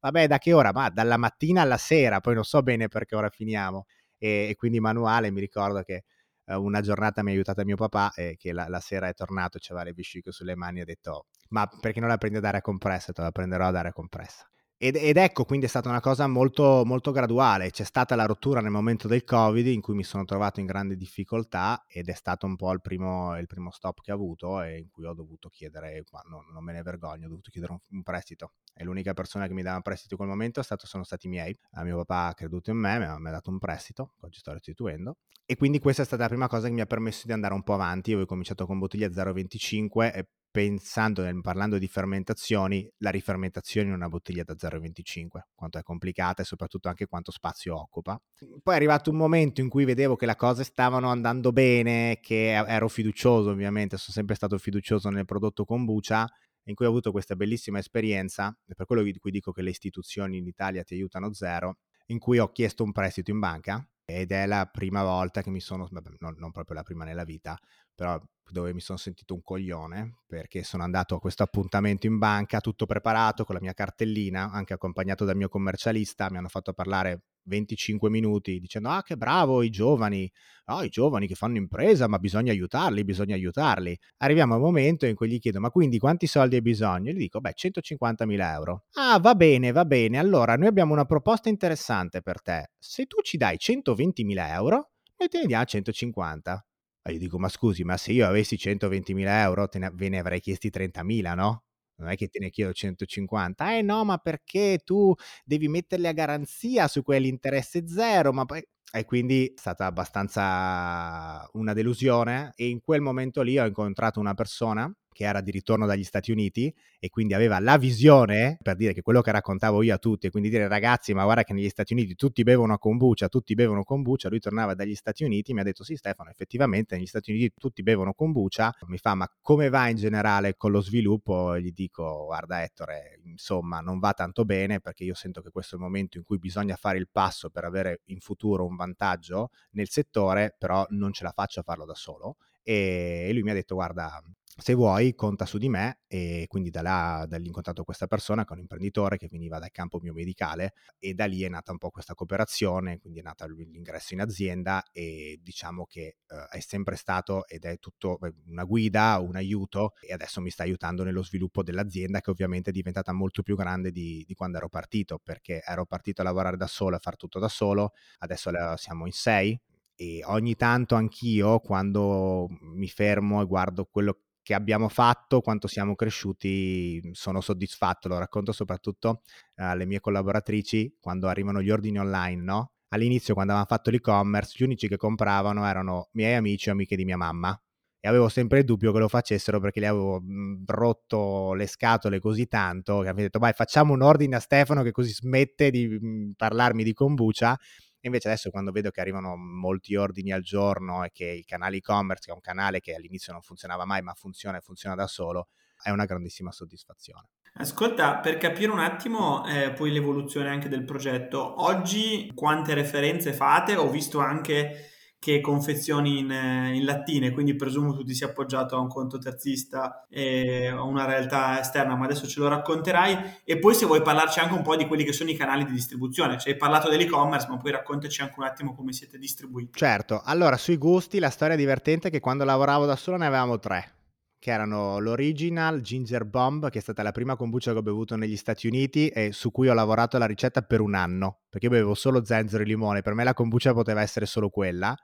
Speaker 1: vabbè da che ora? Ma dalla mattina alla sera, poi non so bene perché ora finiamo. E, e quindi manuale, mi ricordo che eh, una giornata mi ha aiutato mio papà e che la, la sera è tornato, c'aveva le vesciche sulle mani e ha detto ma perché non la prendi ad aria compressa? Te la prenderò ad aria compressa. Ed, ed, ecco, quindi è stata una cosa molto, molto graduale. C'è stata la rottura nel momento del Covid in cui mi sono trovato in grande difficoltà ed è stato un po' il primo, il primo stop che ho avuto e in cui ho dovuto chiedere, no, non me ne vergogno, ho dovuto chiedere un, un, prestito. E l'unica persona che mi dava un prestito in quel momento stato, sono stati i miei. A mio papà ha creduto in me, mi ha, mi ha dato un prestito, oggi sto restituendo. E quindi questa è stata la prima cosa che mi ha permesso di andare un po' avanti. Io ho cominciato con bottiglie 0,25 e pensando, parlando di fermentazioni, la rifermentazione in una bottiglia da 0,25, quanto è complicata e soprattutto anche quanto spazio occupa. Poi è arrivato un momento in cui vedevo che le cose stavano andando bene, che ero fiducioso ovviamente, sono sempre stato fiducioso nel prodotto kombucha in cui ho avuto questa bellissima esperienza, e per quello di cui dico che le istituzioni in Italia ti aiutano zero, in cui ho chiesto un prestito in banca ed è la prima volta che mi sono, non, non proprio la prima nella vita, però dove mi sono sentito un coglione perché sono andato a questo appuntamento in banca tutto preparato con la mia cartellina, anche accompagnato dal mio commercialista, mi hanno fatto parlare 25 minuti dicendo ah che bravo i giovani, oh, i giovani che fanno impresa ma bisogna aiutarli, bisogna aiutarli. Arriviamo al momento in cui gli chiedo ma quindi quanti soldi hai bisogno? E gli dico beh 150.000 euro. Ah va bene, va bene, allora noi abbiamo una proposta interessante per te. Se tu ci dai 120.000 euro, noi te ne diamo 150. E io dico ma scusi, ma se io avessi 120.000 euro ne, ve ne avrei chiesti 30.000, no? non è che te ne chiedo 150, eh no, ma perché tu devi metterli a garanzia su quell'interesse zero, ma poi... E quindi è stata abbastanza una delusione e in quel momento lì ho incontrato una persona che era di ritorno dagli Stati Uniti e quindi aveva la visione per dire che quello che raccontavo io a tutti e quindi dire ragazzi ma guarda che negli Stati Uniti tutti bevono kombucha, tutti bevono kombucha, lui tornava dagli Stati Uniti e mi ha detto sì Stefano effettivamente negli Stati Uniti tutti bevono kombucha, mi fa ma come va in generale con lo sviluppo? E gli dico guarda Ettore insomma non va tanto bene perché io sento che questo è il momento in cui bisogna fare il passo per avere in futuro un vantaggio nel settore però non ce la faccio a farlo da solo e lui mi ha detto guarda se vuoi conta su di me e quindi da là da lì ho incontrato questa persona che è un imprenditore che veniva dal campo biomedicale e da lì è nata un po' questa cooperazione, quindi è nata l'ingresso in azienda e diciamo che eh, è sempre stato ed è tutto una guida, un aiuto e adesso mi sta aiutando nello sviluppo dell'azienda che ovviamente è diventata molto più grande di, di quando ero partito perché ero partito a lavorare da solo, a fare tutto da solo, adesso siamo in sei e ogni tanto anch'io quando mi fermo e guardo quello che abbiamo fatto, quanto siamo cresciuti, sono soddisfatto. Lo racconto soprattutto eh, alle mie collaboratrici quando arrivano gli ordini online, no? All'inizio, quando avevamo fatto l'e-commerce, gli unici che compravano erano miei amici o amiche di mia mamma. E avevo sempre il dubbio che lo facessero perché le avevo rotto le scatole così tanto che avevo detto, vai, facciamo un ordine a Stefano che così smette di parlarmi di kombucha e invece adesso quando vedo che arrivano molti ordini al giorno e che il canale e-commerce, che è un canale che all'inizio non funzionava mai, ma funziona e funziona da solo, è una grandissima soddisfazione.
Speaker 4: Ascolta, per capire un attimo eh, poi l'evoluzione anche del progetto, oggi quante referenze fate? Ho visto anche che confezioni in, eh, in, lattine, quindi presumo tu ti sia appoggiato a un conto terzista e a una realtà esterna, ma adesso ce lo racconterai. E poi se vuoi parlarci anche un po' di quelli che sono i canali di distribuzione, cioè hai parlato dell'e-commerce, ma poi raccontaci anche un attimo come siete distribuiti.
Speaker 1: Certo, allora sui gusti la storia divertente è che quando lavoravo da solo ne avevamo tre che erano l'original Ginger Bomb, che è stata la prima kombucha che ho bevuto negli Stati Uniti e su cui ho lavorato la ricetta per un anno, perché io bevevo solo zenzero e limone, per me la kombucha poteva essere solo quella,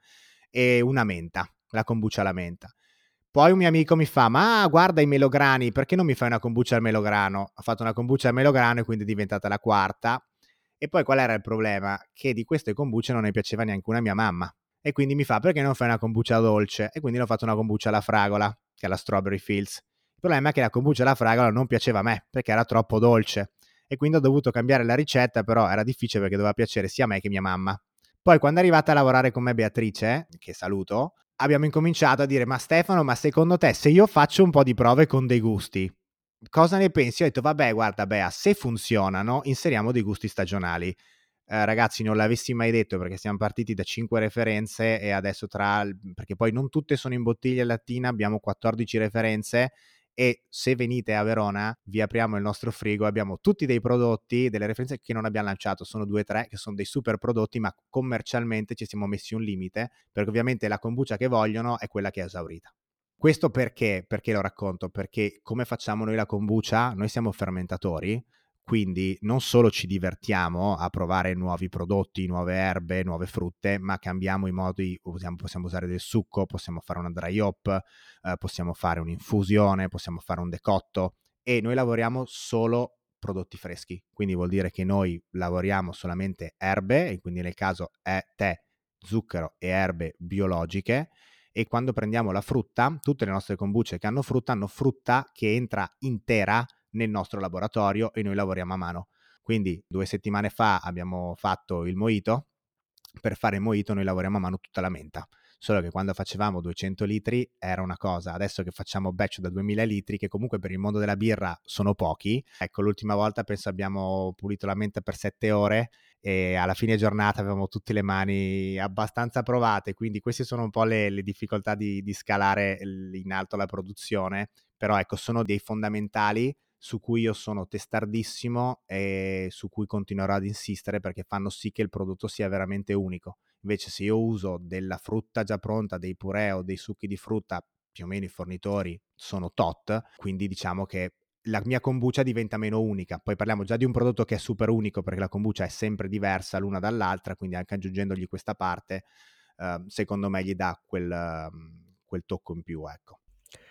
Speaker 1: e una menta, la kombucha alla menta. Poi un mio amico mi fa, ma guarda i melograni, perché non mi fai una kombucha al melograno? Ho fatto una kombucha al melograno e quindi è diventata la quarta. E poi qual era il problema? Che di queste kombucha non ne piaceva neanche una mia mamma. E quindi mi fa, perché non fai una kombucha dolce? E quindi l'ho fatto una kombucha alla fragola che è la Strawberry Fields. Il problema è che la kombucha alla fragola non piaceva a me perché era troppo dolce e quindi ho dovuto cambiare la ricetta, però era difficile perché doveva piacere sia a me che mia mamma. Poi quando è arrivata a lavorare con me Beatrice, che saluto, abbiamo incominciato a dire ma Stefano, ma secondo te se io faccio un po' di prove con dei gusti, cosa ne pensi? Ho detto vabbè guarda Bea, se funzionano inseriamo dei gusti stagionali eh, ragazzi non l'avessi mai detto perché siamo partiti da 5 referenze e adesso tra perché poi non tutte sono in bottiglia lattina abbiamo 14 referenze e se venite a Verona vi apriamo il nostro frigo abbiamo tutti dei prodotti delle referenze che non abbiamo lanciato sono due o tre che sono dei super prodotti ma commercialmente ci siamo messi un limite perché ovviamente la kombucha che vogliono è quella che è esaurita questo perché? Perché lo racconto? Perché come facciamo noi la kombucha? Noi siamo fermentatori, quindi non solo ci divertiamo a provare nuovi prodotti, nuove erbe, nuove frutte, ma cambiamo i modi, possiamo, possiamo usare del succo, possiamo fare una dry hop, eh, possiamo fare un'infusione, possiamo fare un decotto e noi lavoriamo solo prodotti freschi, quindi vuol dire che noi lavoriamo solamente erbe, e quindi nel caso è tè, zucchero e erbe biologiche, e quando prendiamo la frutta, tutte le nostre kombuche che hanno frutta hanno frutta che entra intera nel nostro laboratorio e noi lavoriamo a mano. Quindi due settimane fa abbiamo fatto il mojito, per fare il mojito noi lavoriamo a mano tutta la menta. solo che quando facevamo 200 litri era una cosa, adesso che facciamo batch da 2000 litri, che comunque per il mondo della birra sono pochi, ecco l'ultima volta penso abbiamo pulito la mente per 7 ore e alla fine giornata avevamo tutte le mani abbastanza provate, quindi queste sono un po' le, le difficoltà di, di scalare in alto la produzione, però ecco sono dei fondamentali su cui io sono testardissimo e su cui continuerò ad insistere perché fanno sì che il prodotto sia veramente unico. Invece se io uso della frutta già pronta, dei purè o dei succhi di frutta, più o meno i fornitori sono tot, quindi diciamo che la mia kombucha diventa meno unica. Poi parliamo già di un prodotto che è super unico perché la kombucha è sempre diversa l'una dall'altra, quindi anche aggiungendogli questa parte, eh, secondo me gli dà quel, quel tocco in più, ecco.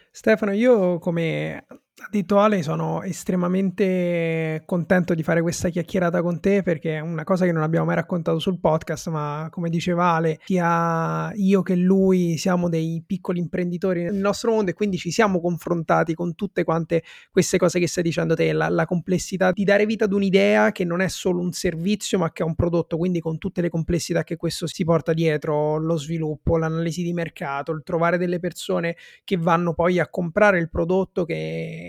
Speaker 5: Stefano, io come ha detto Ale, sono estremamente contento di fare questa chiacchierata con te perché è una cosa che non abbiamo mai raccontato sul podcast, ma come diceva Ale, sia io che lui siamo dei piccoli imprenditori nel nostro mondo e quindi ci siamo confrontati con tutte quante queste cose che stai dicendo te, la, la complessità di dare vita ad un'idea che non è solo un servizio ma che è un prodotto, quindi con tutte le complessità che questo si porta dietro, lo sviluppo, l'analisi di mercato, il trovare delle persone che vanno poi a comprare il prodotto che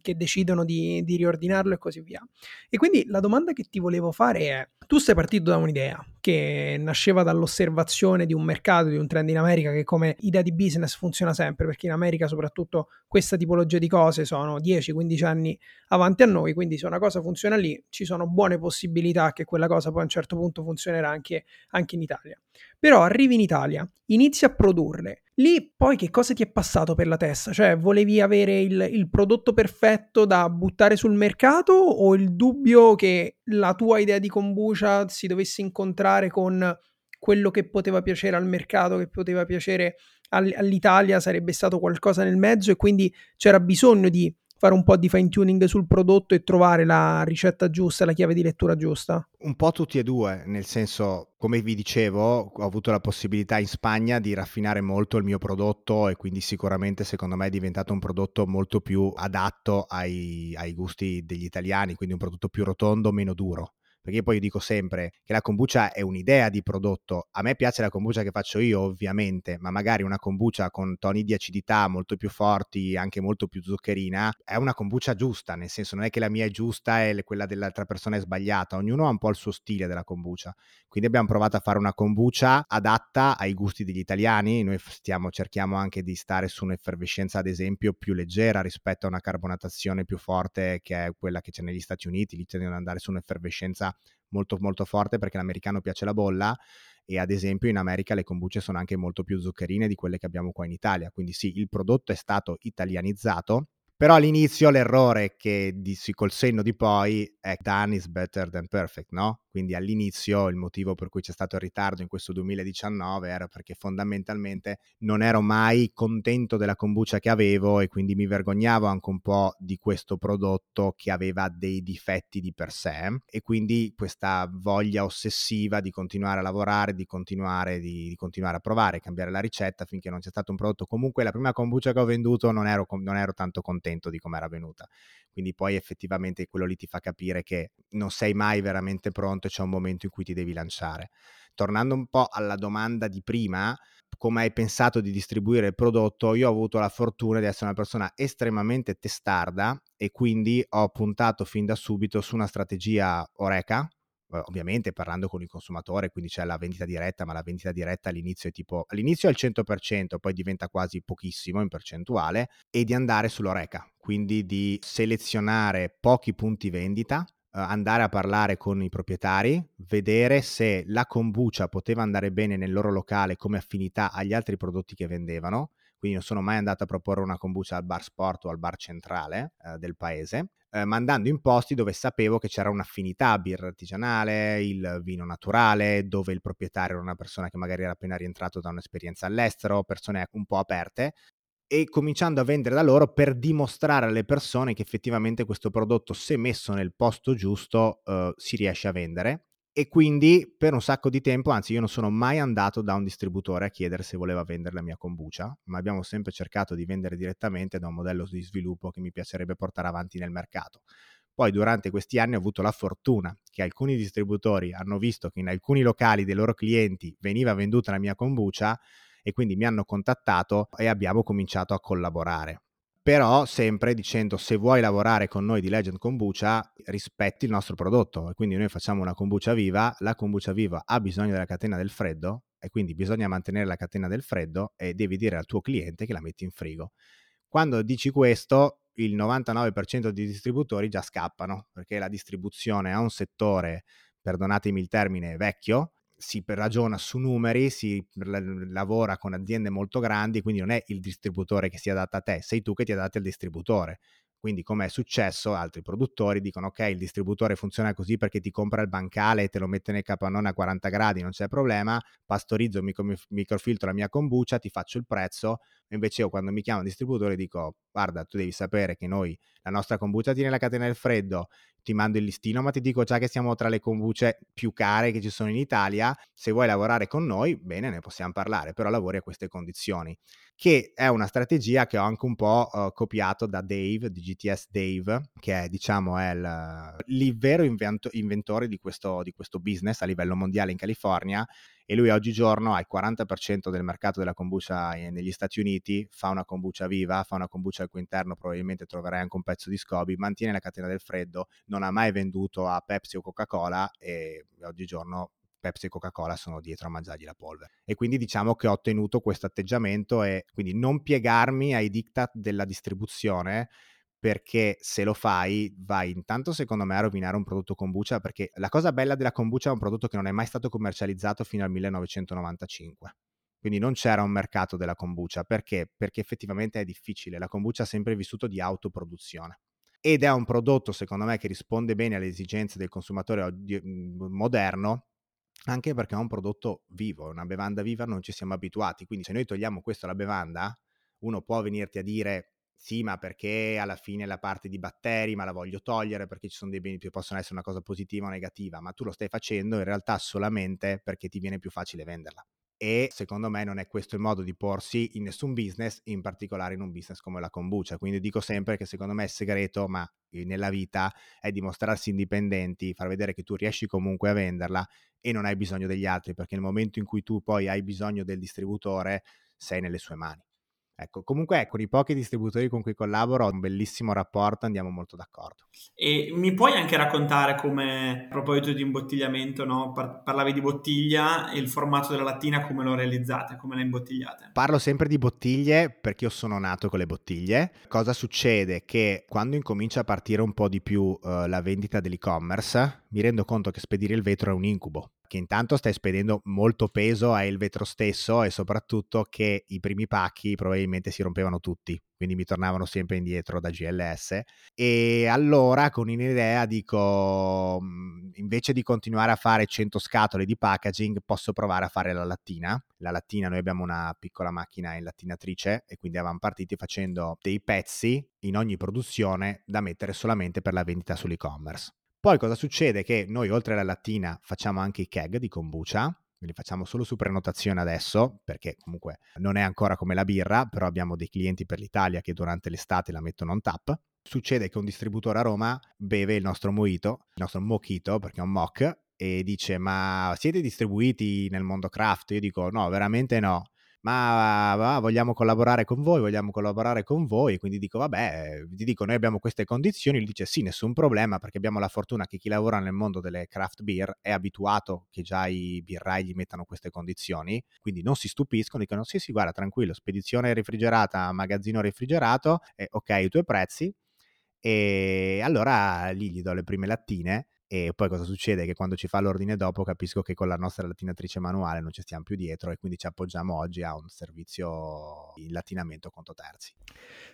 Speaker 5: che, decidono di, di, riordinarlo e così via. E quindi la domanda che ti volevo fare è, tu sei partito da un'idea che nasceva dall'osservazione di un mercato, di un trend in America che come idea di business funziona sempre, perché in America soprattutto questa tipologia di cose sono 10-15 anni avanti a noi, quindi se una cosa funziona lì ci sono buone possibilità che quella cosa poi a un certo punto funzionerà anche, anche in Italia. Però arrivi in Italia, inizi a produrle, Lì poi che cosa ti è passato per la testa? Cioè, volevi avere il, il, prodotto perfetto da buttare sul mercato o il dubbio che la tua idea di kombucha si dovesse incontrare con quello che poteva piacere al mercato, che poteva piacere all'Italia, sarebbe stato qualcosa nel mezzo e quindi c'era bisogno di fare un po' di fine tuning sul prodotto e trovare la ricetta giusta, la chiave di lettura giusta?
Speaker 1: Un po' tutti e due, nel senso, come vi dicevo, ho avuto la possibilità in Spagna di raffinare molto il mio prodotto e quindi sicuramente secondo me è diventato un prodotto molto più adatto ai, ai gusti degli italiani, quindi un prodotto più rotondo, meno duro perché poi io dico sempre che la kombucha è un'idea di prodotto. A me piace la kombucha che faccio io, ovviamente, ma magari una kombucha con toni di acidità molto più forti, anche molto più zuccherina, è una kombucha giusta, nel senso non è che la mia è giusta e quella dell'altra persona è sbagliata, ognuno ha un po' il suo stile della kombucha. Quindi abbiamo provato a fare una kombucha adatta ai gusti degli italiani, noi stiamo, cerchiamo anche di stare su un'effervescenza ad esempio più leggera rispetto a una carbonatazione più forte che è quella che c'è negli Stati Uniti, lì tendono ad andare su un'effervescenza molto molto forte perché l'americano piace la bolla e ad esempio in America le kombuche sono anche molto più zuccherine di quelle che abbiamo qua in Italia, quindi sì, il prodotto è stato italianizzato però all'inizio l'errore che dissi col senno di poi è done is better than perfect, no? Quindi all'inizio il motivo per cui c'è stato il ritardo in questo 2019 era perché fondamentalmente non ero mai contento della kombucha che avevo e quindi mi vergognavo anche un po' di questo prodotto che aveva dei difetti di per sé e quindi questa voglia ossessiva di continuare a lavorare, di continuare, di, di continuare a provare, cambiare la ricetta finché non c'è stato un prodotto. Comunque la prima kombucha che ho venduto non ero, non ero tanto contento di come era venuta. Quindi poi effettivamente quello lì ti fa capire che non sei mai veramente pronto e c'è un momento in cui ti devi lanciare. Tornando un po' alla domanda di prima, come hai pensato di distribuire il prodotto, io ho avuto la fortuna di essere una persona estremamente testarda e quindi ho puntato fin da subito su una strategia Oreca, ovviamente parlando con il consumatore, quindi c'è la vendita diretta, ma la vendita diretta all'inizio è tipo all'inizio è al 100%, poi diventa quasi pochissimo in percentuale e di andare sull'oreca, quindi di selezionare pochi punti vendita, andare a parlare con i proprietari, vedere se la kombucha poteva andare bene nel loro locale come affinità agli altri prodotti che vendevano. Quindi non sono mai andato a proporre una kombucha al bar sport o al bar centrale eh, del paese eh, mandando in posti dove sapevo che c'era un'affinità birra artigianale, il vino naturale, dove il proprietario era una persona che magari era appena rientrato da un'esperienza all'estero, persone un po' aperte, e cominciando a vendere da loro per dimostrare alle persone che effettivamente questo prodotto, se messo nel posto giusto, eh, si riesce a vendere e quindi per un sacco di tempo, anzi io non sono mai andato da un distributore a chiedere se voleva vendere la mia kombucha, ma abbiamo sempre cercato di vendere direttamente da un modello di sviluppo che mi piacerebbe portare avanti nel mercato. Poi durante questi anni ho avuto la fortuna che alcuni distributori hanno visto che in alcuni locali dei loro clienti veniva venduta la mia kombucha e quindi mi hanno contattato e abbiamo cominciato a collaborare però sempre dicendo se vuoi lavorare con noi di Legend Kombucha rispetti il nostro prodotto e quindi noi facciamo una kombucha viva, la kombucha viva ha bisogno della catena del freddo e quindi bisogna mantenere la catena del freddo e devi dire al tuo cliente che la metti in frigo. Quando dici questo, il 99% di distributori già scappano perché la distribuzione ha un settore, perdonatemi il termine, vecchio si ragiona su numeri, si lavora con aziende molto grandi, quindi non è il distributore che si adatta a te, sei tu che ti adatti al distributore. Quindi, come è successo, altri produttori dicono: Ok, il distributore funziona così perché ti compra il bancale e te lo mette nel capannone a 40 gradi, non c'è problema. Pastorizzo, micro, microfiltro la mia kombucha, ti faccio il prezzo. Invece, io quando mi chiamo distributore dico: Guarda, tu devi sapere che noi la nostra kombucha tiene la catena del freddo, ti mando il listino, ma ti dico già che siamo tra le kombuche più care che ci sono in Italia. Se vuoi lavorare con noi, bene, ne possiamo parlare, però lavori a queste condizioni che è una strategia che ho anche un po' uh, copiato da Dave, di GTS Dave, che è diciamo è il, il vero invento, inventore di questo, di questo business a livello mondiale in California e lui oggigiorno ha il 40% del mercato della kombucha negli Stati Uniti, fa una kombucha viva, fa una kombucha al cui interno probabilmente troverai anche un pezzo di scoby, mantiene la catena del freddo, non ha mai venduto a Pepsi o Coca-Cola e oggigiorno Pepsi e Coca-Cola sono dietro a mangiargli la polvere. E quindi diciamo che ho ottenuto questo atteggiamento e quindi non piegarmi ai diktat della distribuzione perché se lo fai vai intanto secondo me a rovinare un prodotto kombucha perché la cosa bella della kombucha è un prodotto che non è mai stato commercializzato fino al 1995. Quindi non c'era un mercato della kombucha perché? Perché effettivamente è difficile, la kombucha ha sempre vissuto di autoproduzione ed è un prodotto secondo me che risponde bene alle esigenze del consumatore mhmm, moderno anche perché è un prodotto vivo, una bevanda viva non ci siamo abituati, quindi se noi togliamo questo alla bevanda, uno può venirti a dire sì, ma perché alla fine la parte di batteri, ma la voglio togliere perché ci sono dei beni che possono essere una cosa positiva o negativa, ma tu lo stai facendo in realtà solamente perché ti viene più facile venderla e secondo me non è questo il modo di porsi in nessun business, in particolare in un business come la kombucha. Quindi dico sempre che secondo me il segreto, ma nella vita, è dimostrarsi indipendenti, far vedere che tu riesci comunque a venderla e non hai bisogno degli altri, perché nel momento in cui tu poi hai bisogno del distributore, sei nelle sue mani. Ecco, comunque con i pochi distributori con cui collaboro ho un bellissimo rapporto, andiamo molto d'accordo.
Speaker 4: E mi puoi anche raccontare come, a proposito di imbottigliamento, no? Par- parlavi di bottiglia e il formato della lattina, come lo realizzate, come la imbottigliate?
Speaker 1: Parlo sempre di bottiglie perché io sono nato con le bottiglie. Cosa succede? Che quando incomincia a partire un po' di più uh, la vendita dell'e-commerce, mi rendo conto che spedire il vetro è un incubo che intanto stai spedendo molto peso al vetro stesso e soprattutto che i primi pacchi probabilmente si rompevano tutti, quindi mi tornavano sempre indietro da GLS e allora con un'idea dico mhmm, invece di continuare a fare 100 scatole di packaging posso provare a fare la lattina. La lattina noi abbiamo una piccola macchina in lattinatrice e quindi avevamo partiti facendo dei pezzi in ogni produzione da mettere solamente per la vendita sull'e-commerce. Poi cosa succede? Che noi oltre alla lattina facciamo anche i keg di kombucha, li facciamo solo su prenotazione adesso, perché comunque non è ancora come la birra, però abbiamo dei clienti per l'Italia che durante l'estate la mettono on tap. Succede che un distributore a Roma beve il nostro mojito, il nostro mochito, perché è un mock, e dice ma siete distribuiti nel mondo craft? Io dico no, veramente no ma, ma vogliamo collaborare con voi, vogliamo collaborare con voi, quindi dico vabbè, ti dico noi abbiamo queste condizioni, lui dice sì, nessun problema perché abbiamo la fortuna che chi lavora nel mondo delle craft beer è abituato che già i birrai gli mettano queste condizioni, quindi non si stupiscono, dicono sì sì guarda tranquillo, spedizione refrigerata, magazzino refrigerato, eh, ok i tuoi prezzi. E allora lì gli do le prime lattine e poi cosa succede? Che quando ci fa l'ordine dopo capisco che con la nostra latinatrice manuale non ci stiamo più dietro e quindi ci appoggiamo oggi a un servizio in latinamento conto terzi.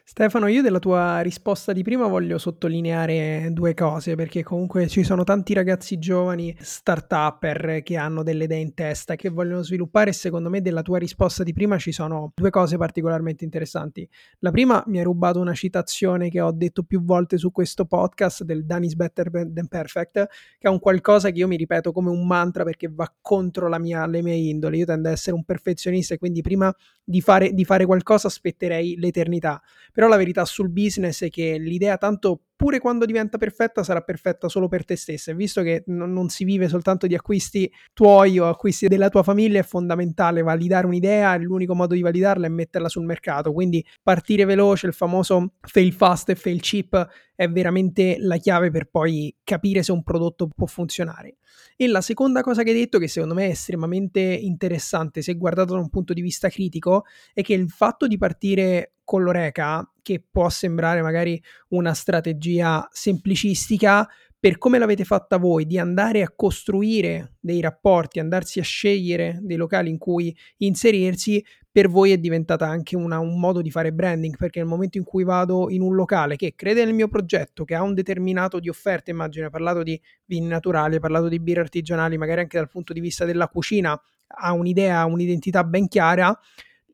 Speaker 5: Stefano, io della tua risposta di prima voglio sottolineare due cose perché comunque ci sono tanti ragazzi giovani, start-upper che hanno delle idee in testa che vogliono sviluppare e secondo me della tua risposta di prima ci sono due cose particolarmente interessanti. La prima mi ha rubato una citazione che ho detto più volte su questo podcast del is better than perfect che è un qualcosa che io mi ripeto come un mantra perché va contro mia, le mie indole. Io tendo ad essere un perfezionista e quindi prima di fare, di fare qualcosa aspetterei l'eternità. Però la verità sul business è che l'idea tanto oppure quando diventa perfetta sarà perfetta solo per te stessa. E visto che non, non si vive soltanto di acquisti tuoi o acquisti della tua famiglia, è fondamentale validare un'idea l'unico modo di validarla è metterla sul mercato. Quindi partire veloce, il famoso fail fast e fail cheap è veramente la chiave per poi capire se un prodotto può funzionare. E la seconda cosa che hai detto, che secondo me è estremamente interessante se guardato da un punto di vista critico, è che il fatto di partire con l'Oreca, che può sembrare magari una strategia semplicistica, per come l'avete fatta voi, di andare a costruire dei rapporti, andarsi a scegliere dei locali in cui inserirsi, per voi è diventata anche una, un modo di fare branding, perché nel momento in cui vado in un locale che crede nel mio progetto, che ha un determinato di offerte, immagino, hai parlato di vini naturali, hai parlato di birre artigianali, magari anche dal punto di vista della cucina, ha un'idea, un'identità ben chiara,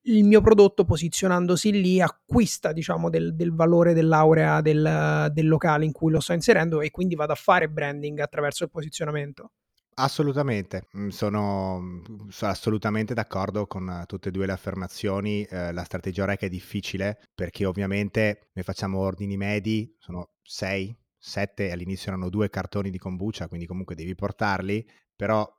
Speaker 5: il mio prodotto posizionandosi lì acquista diciamo del, del valore dell'aurea del, del, locale in cui lo sto inserendo e quindi vado a fare branding attraverso il posizionamento.
Speaker 1: Assolutamente, mm, sono, mm, sono assolutamente d'accordo con tutte e due le affermazioni. Eh, la strategia Oreca è difficile perché ovviamente noi facciamo ordini medi, sono 6, 7, all'inizio erano due cartoni di kombucha, quindi comunque devi portarli, però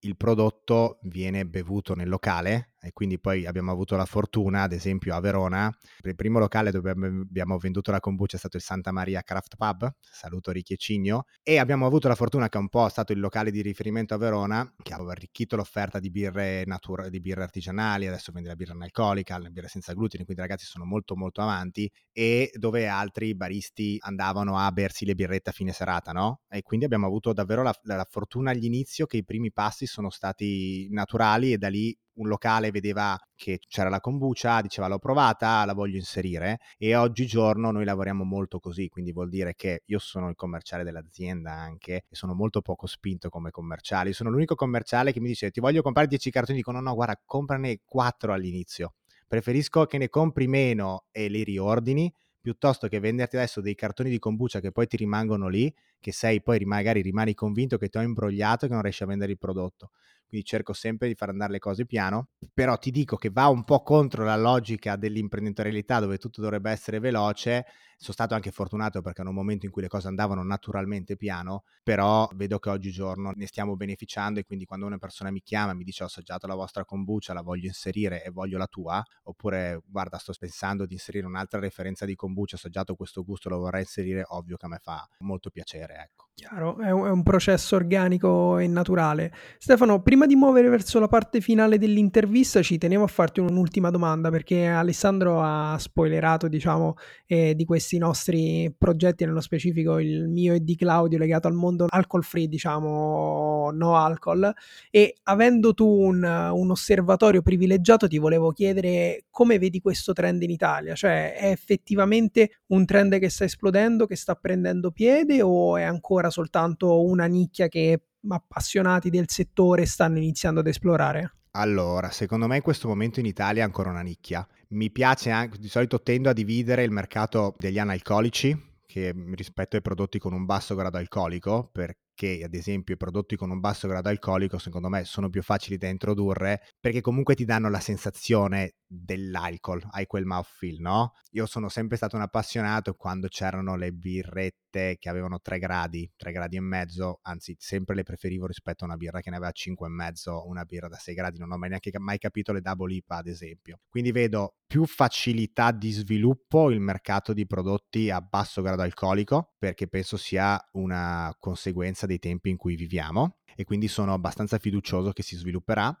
Speaker 1: il prodotto viene bevuto nel locale e quindi poi abbiamo avuto la fortuna, ad esempio a Verona, il primo locale dove abbiamo venduto la kombucha è stato il Santa Maria Craft Pub, saluto Ricky e Cigno, e abbiamo avuto la fortuna che è un po' stato il locale di riferimento a Verona, che ha arricchito l'offerta di birre, natura- di birre artigianali, adesso vende la birra analcolica, la birra senza glutine, quindi ragazzi sono molto molto avanti, e dove altri baristi andavano a bersi le birrette a fine serata, no? E quindi abbiamo avuto davvero la, la fortuna all'inizio che i primi passi sono stati naturali e da lì un locale vedeva che c'era la kombucha, diceva l'ho provata, la voglio inserire e oggigiorno noi lavoriamo molto così, quindi vuol dire che io sono il commerciale dell'azienda anche e sono molto poco spinto come commerciale, sono l'unico commerciale che mi dice ti voglio comprare 10 cartoni, dico no no guarda comprane 4 all'inizio, preferisco che ne compri meno e li riordini piuttosto che venderti adesso dei cartoni di kombucha che poi ti rimangono lì, che sei poi magari rimani convinto che ti ho imbrogliato e che non riesci a vendere il prodotto quindi cerco sempre di far andare le cose piano, però ti dico che va un po' contro la logica dell'imprenditorialità dove tutto dovrebbe essere veloce sono stato anche fortunato perché in un momento in cui le cose andavano naturalmente piano, però vedo che oggigiorno ne stiamo beneficiando e quindi quando una persona mi chiama e mi dice ho assaggiato la vostra kombucha, la voglio inserire e voglio la tua, oppure guarda sto pensando di inserire un'altra referenza di kombucha, ho assaggiato questo gusto, lo vorrei inserire, ovvio che a me fa molto piacere, ecco.
Speaker 5: Chiaro, è un, processo organico e naturale. Stefano, prima di muovere verso la parte finale dell'intervista ci tenevo a farti un'ultima domanda perché Alessandro ha spoilerato diciamo eh, di questo questi nostri progetti, nello specifico il mio e di Claudio legato al mondo alcol free, diciamo no alcol, e avendo tu un, un osservatorio privilegiato ti volevo chiedere come vedi questo trend in Italia, cioè è effettivamente un trend che sta esplodendo, che sta prendendo piede o è ancora soltanto una nicchia che appassionati del settore stanno iniziando ad esplorare?
Speaker 1: Allora, secondo me in questo momento in Italia è ancora una nicchia. Mi piace anche, di solito tendo a dividere il mercato degli analcolici, che rispetto ai prodotti con un basso grado alcolico, perché ad esempio i prodotti con un basso grado alcolico secondo me sono più facili da introdurre perché comunque ti danno la sensazione dell'alcol, hai quel mouthfeel, no? Io sono sempre stato un appassionato quando c'erano le birrette che avevano 3 gradi, 3 gradi e mezzo, anzi sempre le preferivo rispetto a una birra che ne aveva 5 e mezzo, una birra da 6 gradi, non ho mai neanche mai capito le double IPA ad esempio. Quindi vedo più facilità di sviluppo il mercato di prodotti a basso grado alcolico, perché penso sia una conseguenza dei tempi in cui viviamo e quindi sono abbastanza fiducioso che si svilupperà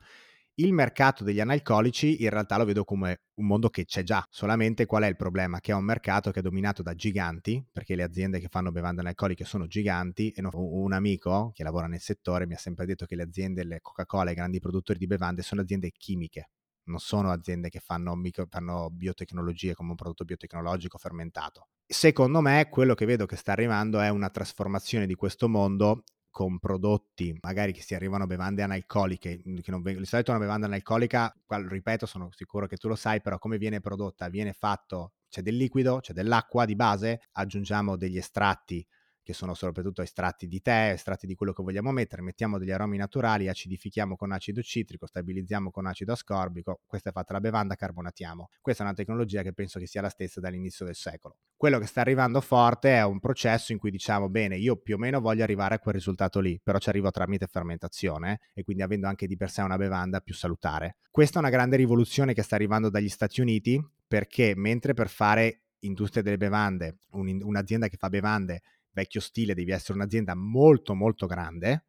Speaker 1: il mercato degli analcolici in realtà lo vedo come un mondo che c'è già, solamente qual è il problema? Che è un mercato che è dominato da giganti, perché le aziende che fanno bevande analcoliche sono giganti e un amico che lavora nel settore mi ha sempre detto che le aziende, le Coca-Cola, i grandi produttori di bevande sono aziende chimiche, non sono aziende che fanno, micro, fanno biotecnologie come un prodotto biotecnologico fermentato. Secondo me quello che vedo che sta arrivando è una trasformazione di questo mondo con prodotti magari che si arrivano a bevande analcoliche, mhmm, che non vengono, di solito una bevanda analcolica, ripeto, sono sicuro che tu lo sai, però come viene prodotta? Viene fatto, c'è del liquido, c'è dell'acqua di base, aggiungiamo degli estratti che sono soprattutto estratti di tè, estratti di quello che vogliamo mettere, mettiamo degli aromi naturali, acidifichiamo con acido citrico, stabilizziamo con acido ascorbico, questa è fatta la bevanda, carbonatiamo. Questa è una tecnologia che penso che sia la stessa dall'inizio del secolo. Quello che sta arrivando forte è un processo in cui diciamo, bene, io più o meno voglio arrivare a quel risultato lì, però ci arrivo tramite fermentazione e quindi avendo anche di per sé una bevanda più salutare. Questa è una grande rivoluzione che sta arrivando dagli Stati Uniti perché mentre per fare industria delle bevande, un, un'azienda che fa bevande vecchio stile devi essere un'azienda molto molto grande,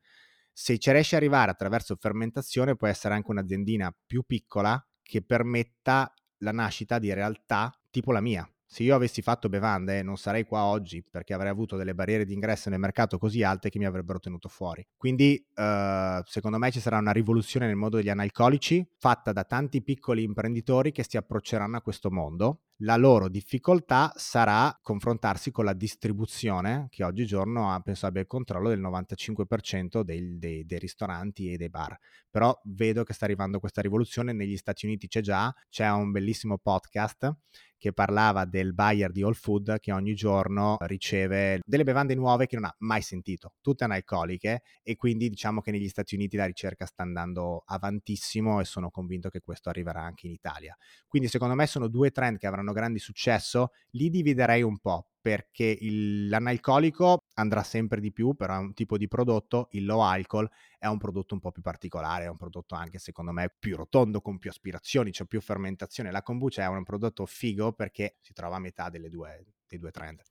Speaker 1: se ci riesci ad arrivare attraverso fermentazione puoi essere anche un'aziendina più piccola che permetta la nascita di realtà tipo la mia, se io avessi fatto bevande non sarei qua oggi perché avrei avuto delle barriere di ingresso nel mercato così alte che mi avrebbero tenuto fuori. Quindi uh, secondo me ci sarà una rivoluzione nel mondo degli analcolici fatta da tanti piccoli imprenditori che si approcceranno a questo mondo. La loro difficoltà sarà confrontarsi con la distribuzione che oggigiorno ha, penso abbia il controllo del 95% dei, dei, dei ristoranti e dei bar. Però vedo che sta arrivando questa rivoluzione, negli Stati Uniti c'è già, c'è un bellissimo podcast che parlava del buyer di All Food che ogni giorno riceve delle bevande nuove che non ha mai sentito, tutte analcoliche e quindi diciamo che negli Stati Uniti la ricerca sta andando avantissimo e sono convinto che questo arriverà anche in Italia. Quindi secondo me sono due trend che avranno grandi successo, li dividerei un po' perché il, l'analcolico andrà sempre di più, però è un tipo di prodotto, il low alcohol è un prodotto un po' più particolare, è un prodotto anche secondo me più rotondo, con più aspirazioni, c'è più fermentazione. La kombucha è un prodotto figo perché si trova a metà due, dei due trend.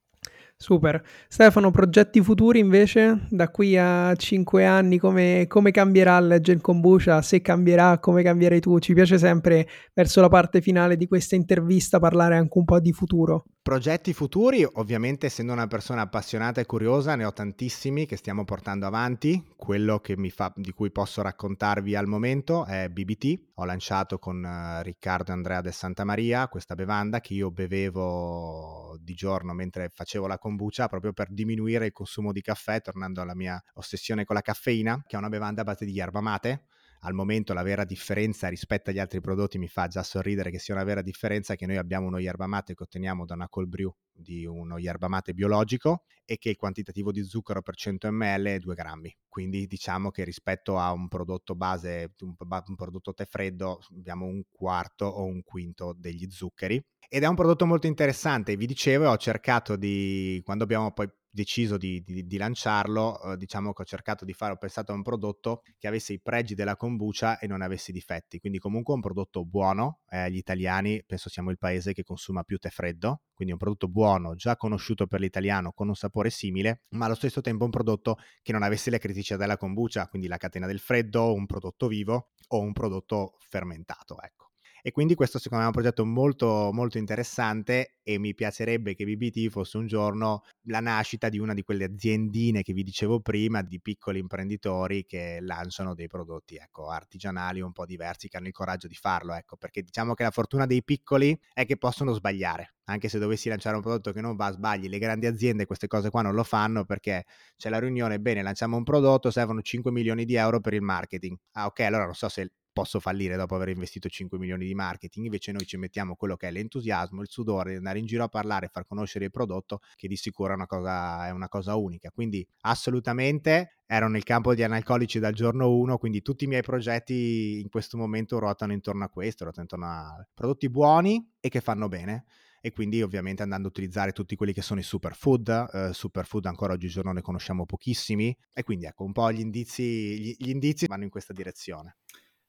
Speaker 5: Super. Stefano, progetti futuri invece? Da qui a 5 anni come, come cambierà il Gen Kombucha? Se cambierà, come cambierai tu? Ci piace sempre verso la parte finale di questa intervista parlare anche un po' di futuro.
Speaker 1: Progetti futuri, ovviamente essendo una persona appassionata e curiosa, ne ho tantissimi che stiamo portando avanti. Quello fa, di cui posso raccontarvi al momento è BBT. Ho lanciato con uh, Riccardo e Andrea De Santa Maria questa bevanda che io bevevo di giorno mentre facevo la kombucha proprio per diminuire il consumo di caffè, tornando alla mia ossessione con la caffeina, che è una bevanda a base di yerba mate al momento la vera differenza rispetto agli altri prodotti mi fa già sorridere che sia una vera differenza che noi abbiamo uno yerba mate che otteniamo da una cold brew di uno yerba mate biologico e che il quantitativo di zucchero per 100 ml è 2 grammi. Quindi diciamo che rispetto a un prodotto base, un, un prodotto tè freddo, abbiamo un quarto o un quinto degli zuccheri. Ed è un prodotto molto interessante, vi dicevo, ho cercato di, quando abbiamo poi deciso di, di, di lanciarlo, eh, diciamo che ho cercato di fare, ho pensato a un prodotto che avesse i pregi della kombucha e non avesse difetti, quindi comunque un prodotto buono, eh, gli italiani penso siamo il paese che consuma più tè freddo, quindi un prodotto buono, già conosciuto per l'italiano, con un sapore simile, ma allo stesso tempo un prodotto che non avesse le criticità della kombucha, quindi la catena del freddo, un prodotto vivo o un prodotto fermentato, ecco. E quindi questo secondo me è un progetto molto, molto interessante e mi piacerebbe che BBT fosse un giorno la nascita di una di quelle aziendine che vi dicevo prima, di piccoli imprenditori che lanciano dei prodotti ecco, artigianali un po' diversi, che hanno il coraggio di farlo, ecco, perché diciamo che la fortuna dei piccoli è che possono sbagliare anche se dovessi lanciare un prodotto che non va, sbagli. Le grandi aziende queste cose qua non lo fanno perché c'è la riunione, bene, lanciamo un prodotto, servono 5 milioni di euro per il marketing. Ah, ok, allora non so se posso fallire dopo aver investito 5 milioni di marketing, invece noi ci mettiamo quello che è l'entusiasmo, il sudore, di andare in giro a parlare, far conoscere il prodotto, che di sicuro è una cosa, è una cosa unica. Quindi assolutamente ero nel campo degli analcolici dal giorno 1, quindi tutti i miei progetti in questo momento ruotano intorno a questo, ruotano intorno a prodotti buoni e che fanno bene e quindi ovviamente andando a utilizzare tutti quelli che sono i superfood, eh, superfood ancora oggigiorno ne conosciamo pochissimi e quindi ecco un po' gli indizi, gli, gli indizi vanno in questa direzione.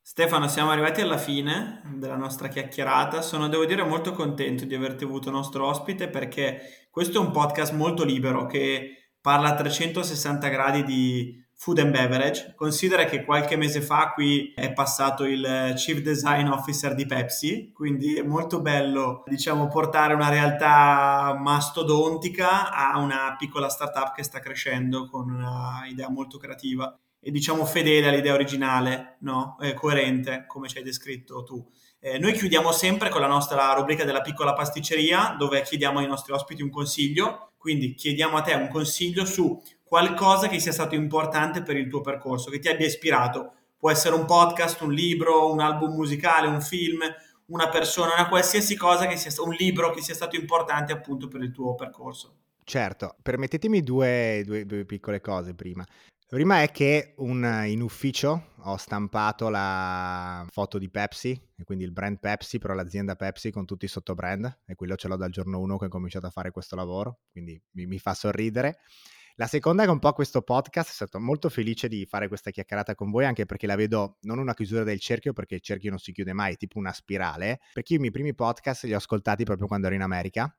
Speaker 4: Stefano, siamo arrivati alla fine della nostra chiacchierata. Sono, devo dire, molto contento di averti avuto nostro ospite perché questo è un podcast molto libero che parla a 360 gradi di food and beverage. Considera che qualche mese fa qui è passato il Chief Design Officer di Pepsi, quindi è molto bello, diciamo, portare una realtà mastodontica a una piccola startup che sta crescendo con una idea molto creativa diciamo fedele all'idea originale, no? eh, coerente, come ci hai descritto tu. Eh, noi chiudiamo sempre con la nostra rubrica della piccola pasticceria, dove chiediamo ai nostri ospiti un consiglio. Quindi chiediamo a te un consiglio su qualcosa che sia stato importante per il tuo percorso, che ti abbia ispirato. Può essere un podcast, un libro, un album musicale, un film, una persona, una qualsiasi cosa che sia un libro che sia stato importante appunto per il tuo percorso.
Speaker 1: Certo, permettetemi due, due, due piccole cose prima. Prima è che un, in ufficio ho stampato la foto di Pepsi, quindi il brand Pepsi, però l'azienda Pepsi con tutti i sottobrand, e quello ce l'ho dal giorno 1 che ho cominciato a fare questo lavoro, quindi mi, mi fa sorridere. La seconda è che un po' questo podcast, sono stato molto felice di fare questa chiacchierata con voi, anche perché la vedo non una chiusura del cerchio, perché il cerchio non si chiude mai, tipo una spirale, perché io i miei primi podcast li ho ascoltati proprio quando ero in America,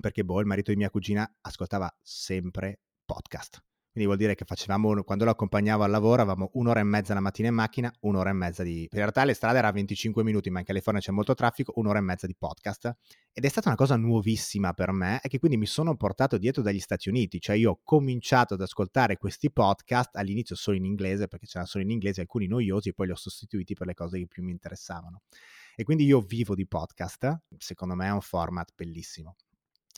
Speaker 1: perché boh, il marito di mia cugina ascoltava sempre podcast. Quindi vuol dire che facevamo, quando lo accompagnavo al lavoro, avevamo un'ora e mezza la mattina in macchina, un'ora e mezza di... In realtà le strade erano 25 minuti, ma in California c'è molto traffico, un'ora e mezza di podcast. Ed è stata una cosa nuovissima per me e che quindi mi sono portato dietro dagli Stati Uniti. Cioè io ho cominciato ad ascoltare questi podcast all'inizio solo in inglese, perché c'erano solo in inglese, alcuni noiosi, e poi li ho sostituiti per le cose che più mi interessavano. E quindi io vivo di podcast, secondo me è un format bellissimo.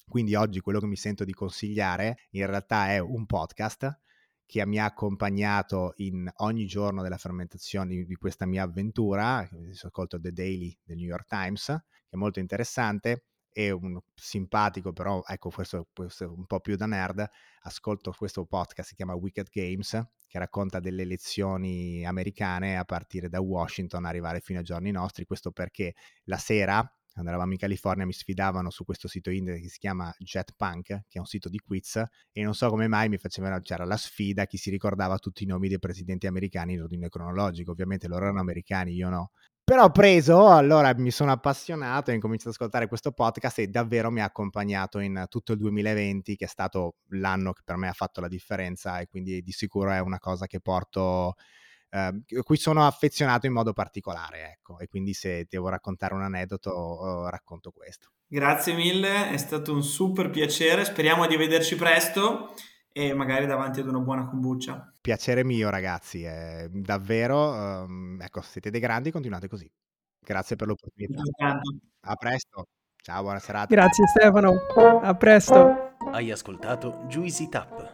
Speaker 1: Quindi oggi quello che mi sento di consigliare in realtà è un podcast che mi ha accompagnato in ogni giorno della fermentazione di questa mia avventura, ascolto The Daily del New York Times, che è molto interessante, e un simpatico, però ecco, questo, questo un po' più da nerd, ascolto questo podcast, si chiama Wicked Games, che racconta delle elezioni americane a partire da Washington, arrivare fino ai giorni nostri, questo perché la sera quando eravamo in California mi sfidavano su questo sito internet che si chiama Jetpunk, che è un sito di quiz, e non so come mai mi facevano, c'era la sfida, chi si ricordava tutti i nomi dei presidenti americani in ordine cronologico, ovviamente loro erano americani, io no. Però ho preso, allora mi sono appassionato e ho cominciato ad ascoltare questo podcast e davvero mi ha accompagnato in tutto il 2020, che è stato l'anno che per me ha fatto la differenza e quindi di sicuro è una cosa che porto eh, cui sono affezionato in modo particolare, ecco, e quindi se devo raccontare un aneddoto racconto questo.
Speaker 4: Grazie mille, è stato un super piacere, speriamo di vederci presto e magari davanti ad una buona kombucha.
Speaker 1: Piacere mio ragazzi, è davvero, um, ecco, siete dei grandi, continuate così. Grazie per l'opportunità. A presto. Ciao, buona serata.
Speaker 5: Grazie Stefano, a presto.
Speaker 6: Hai ascoltato Juicy Tap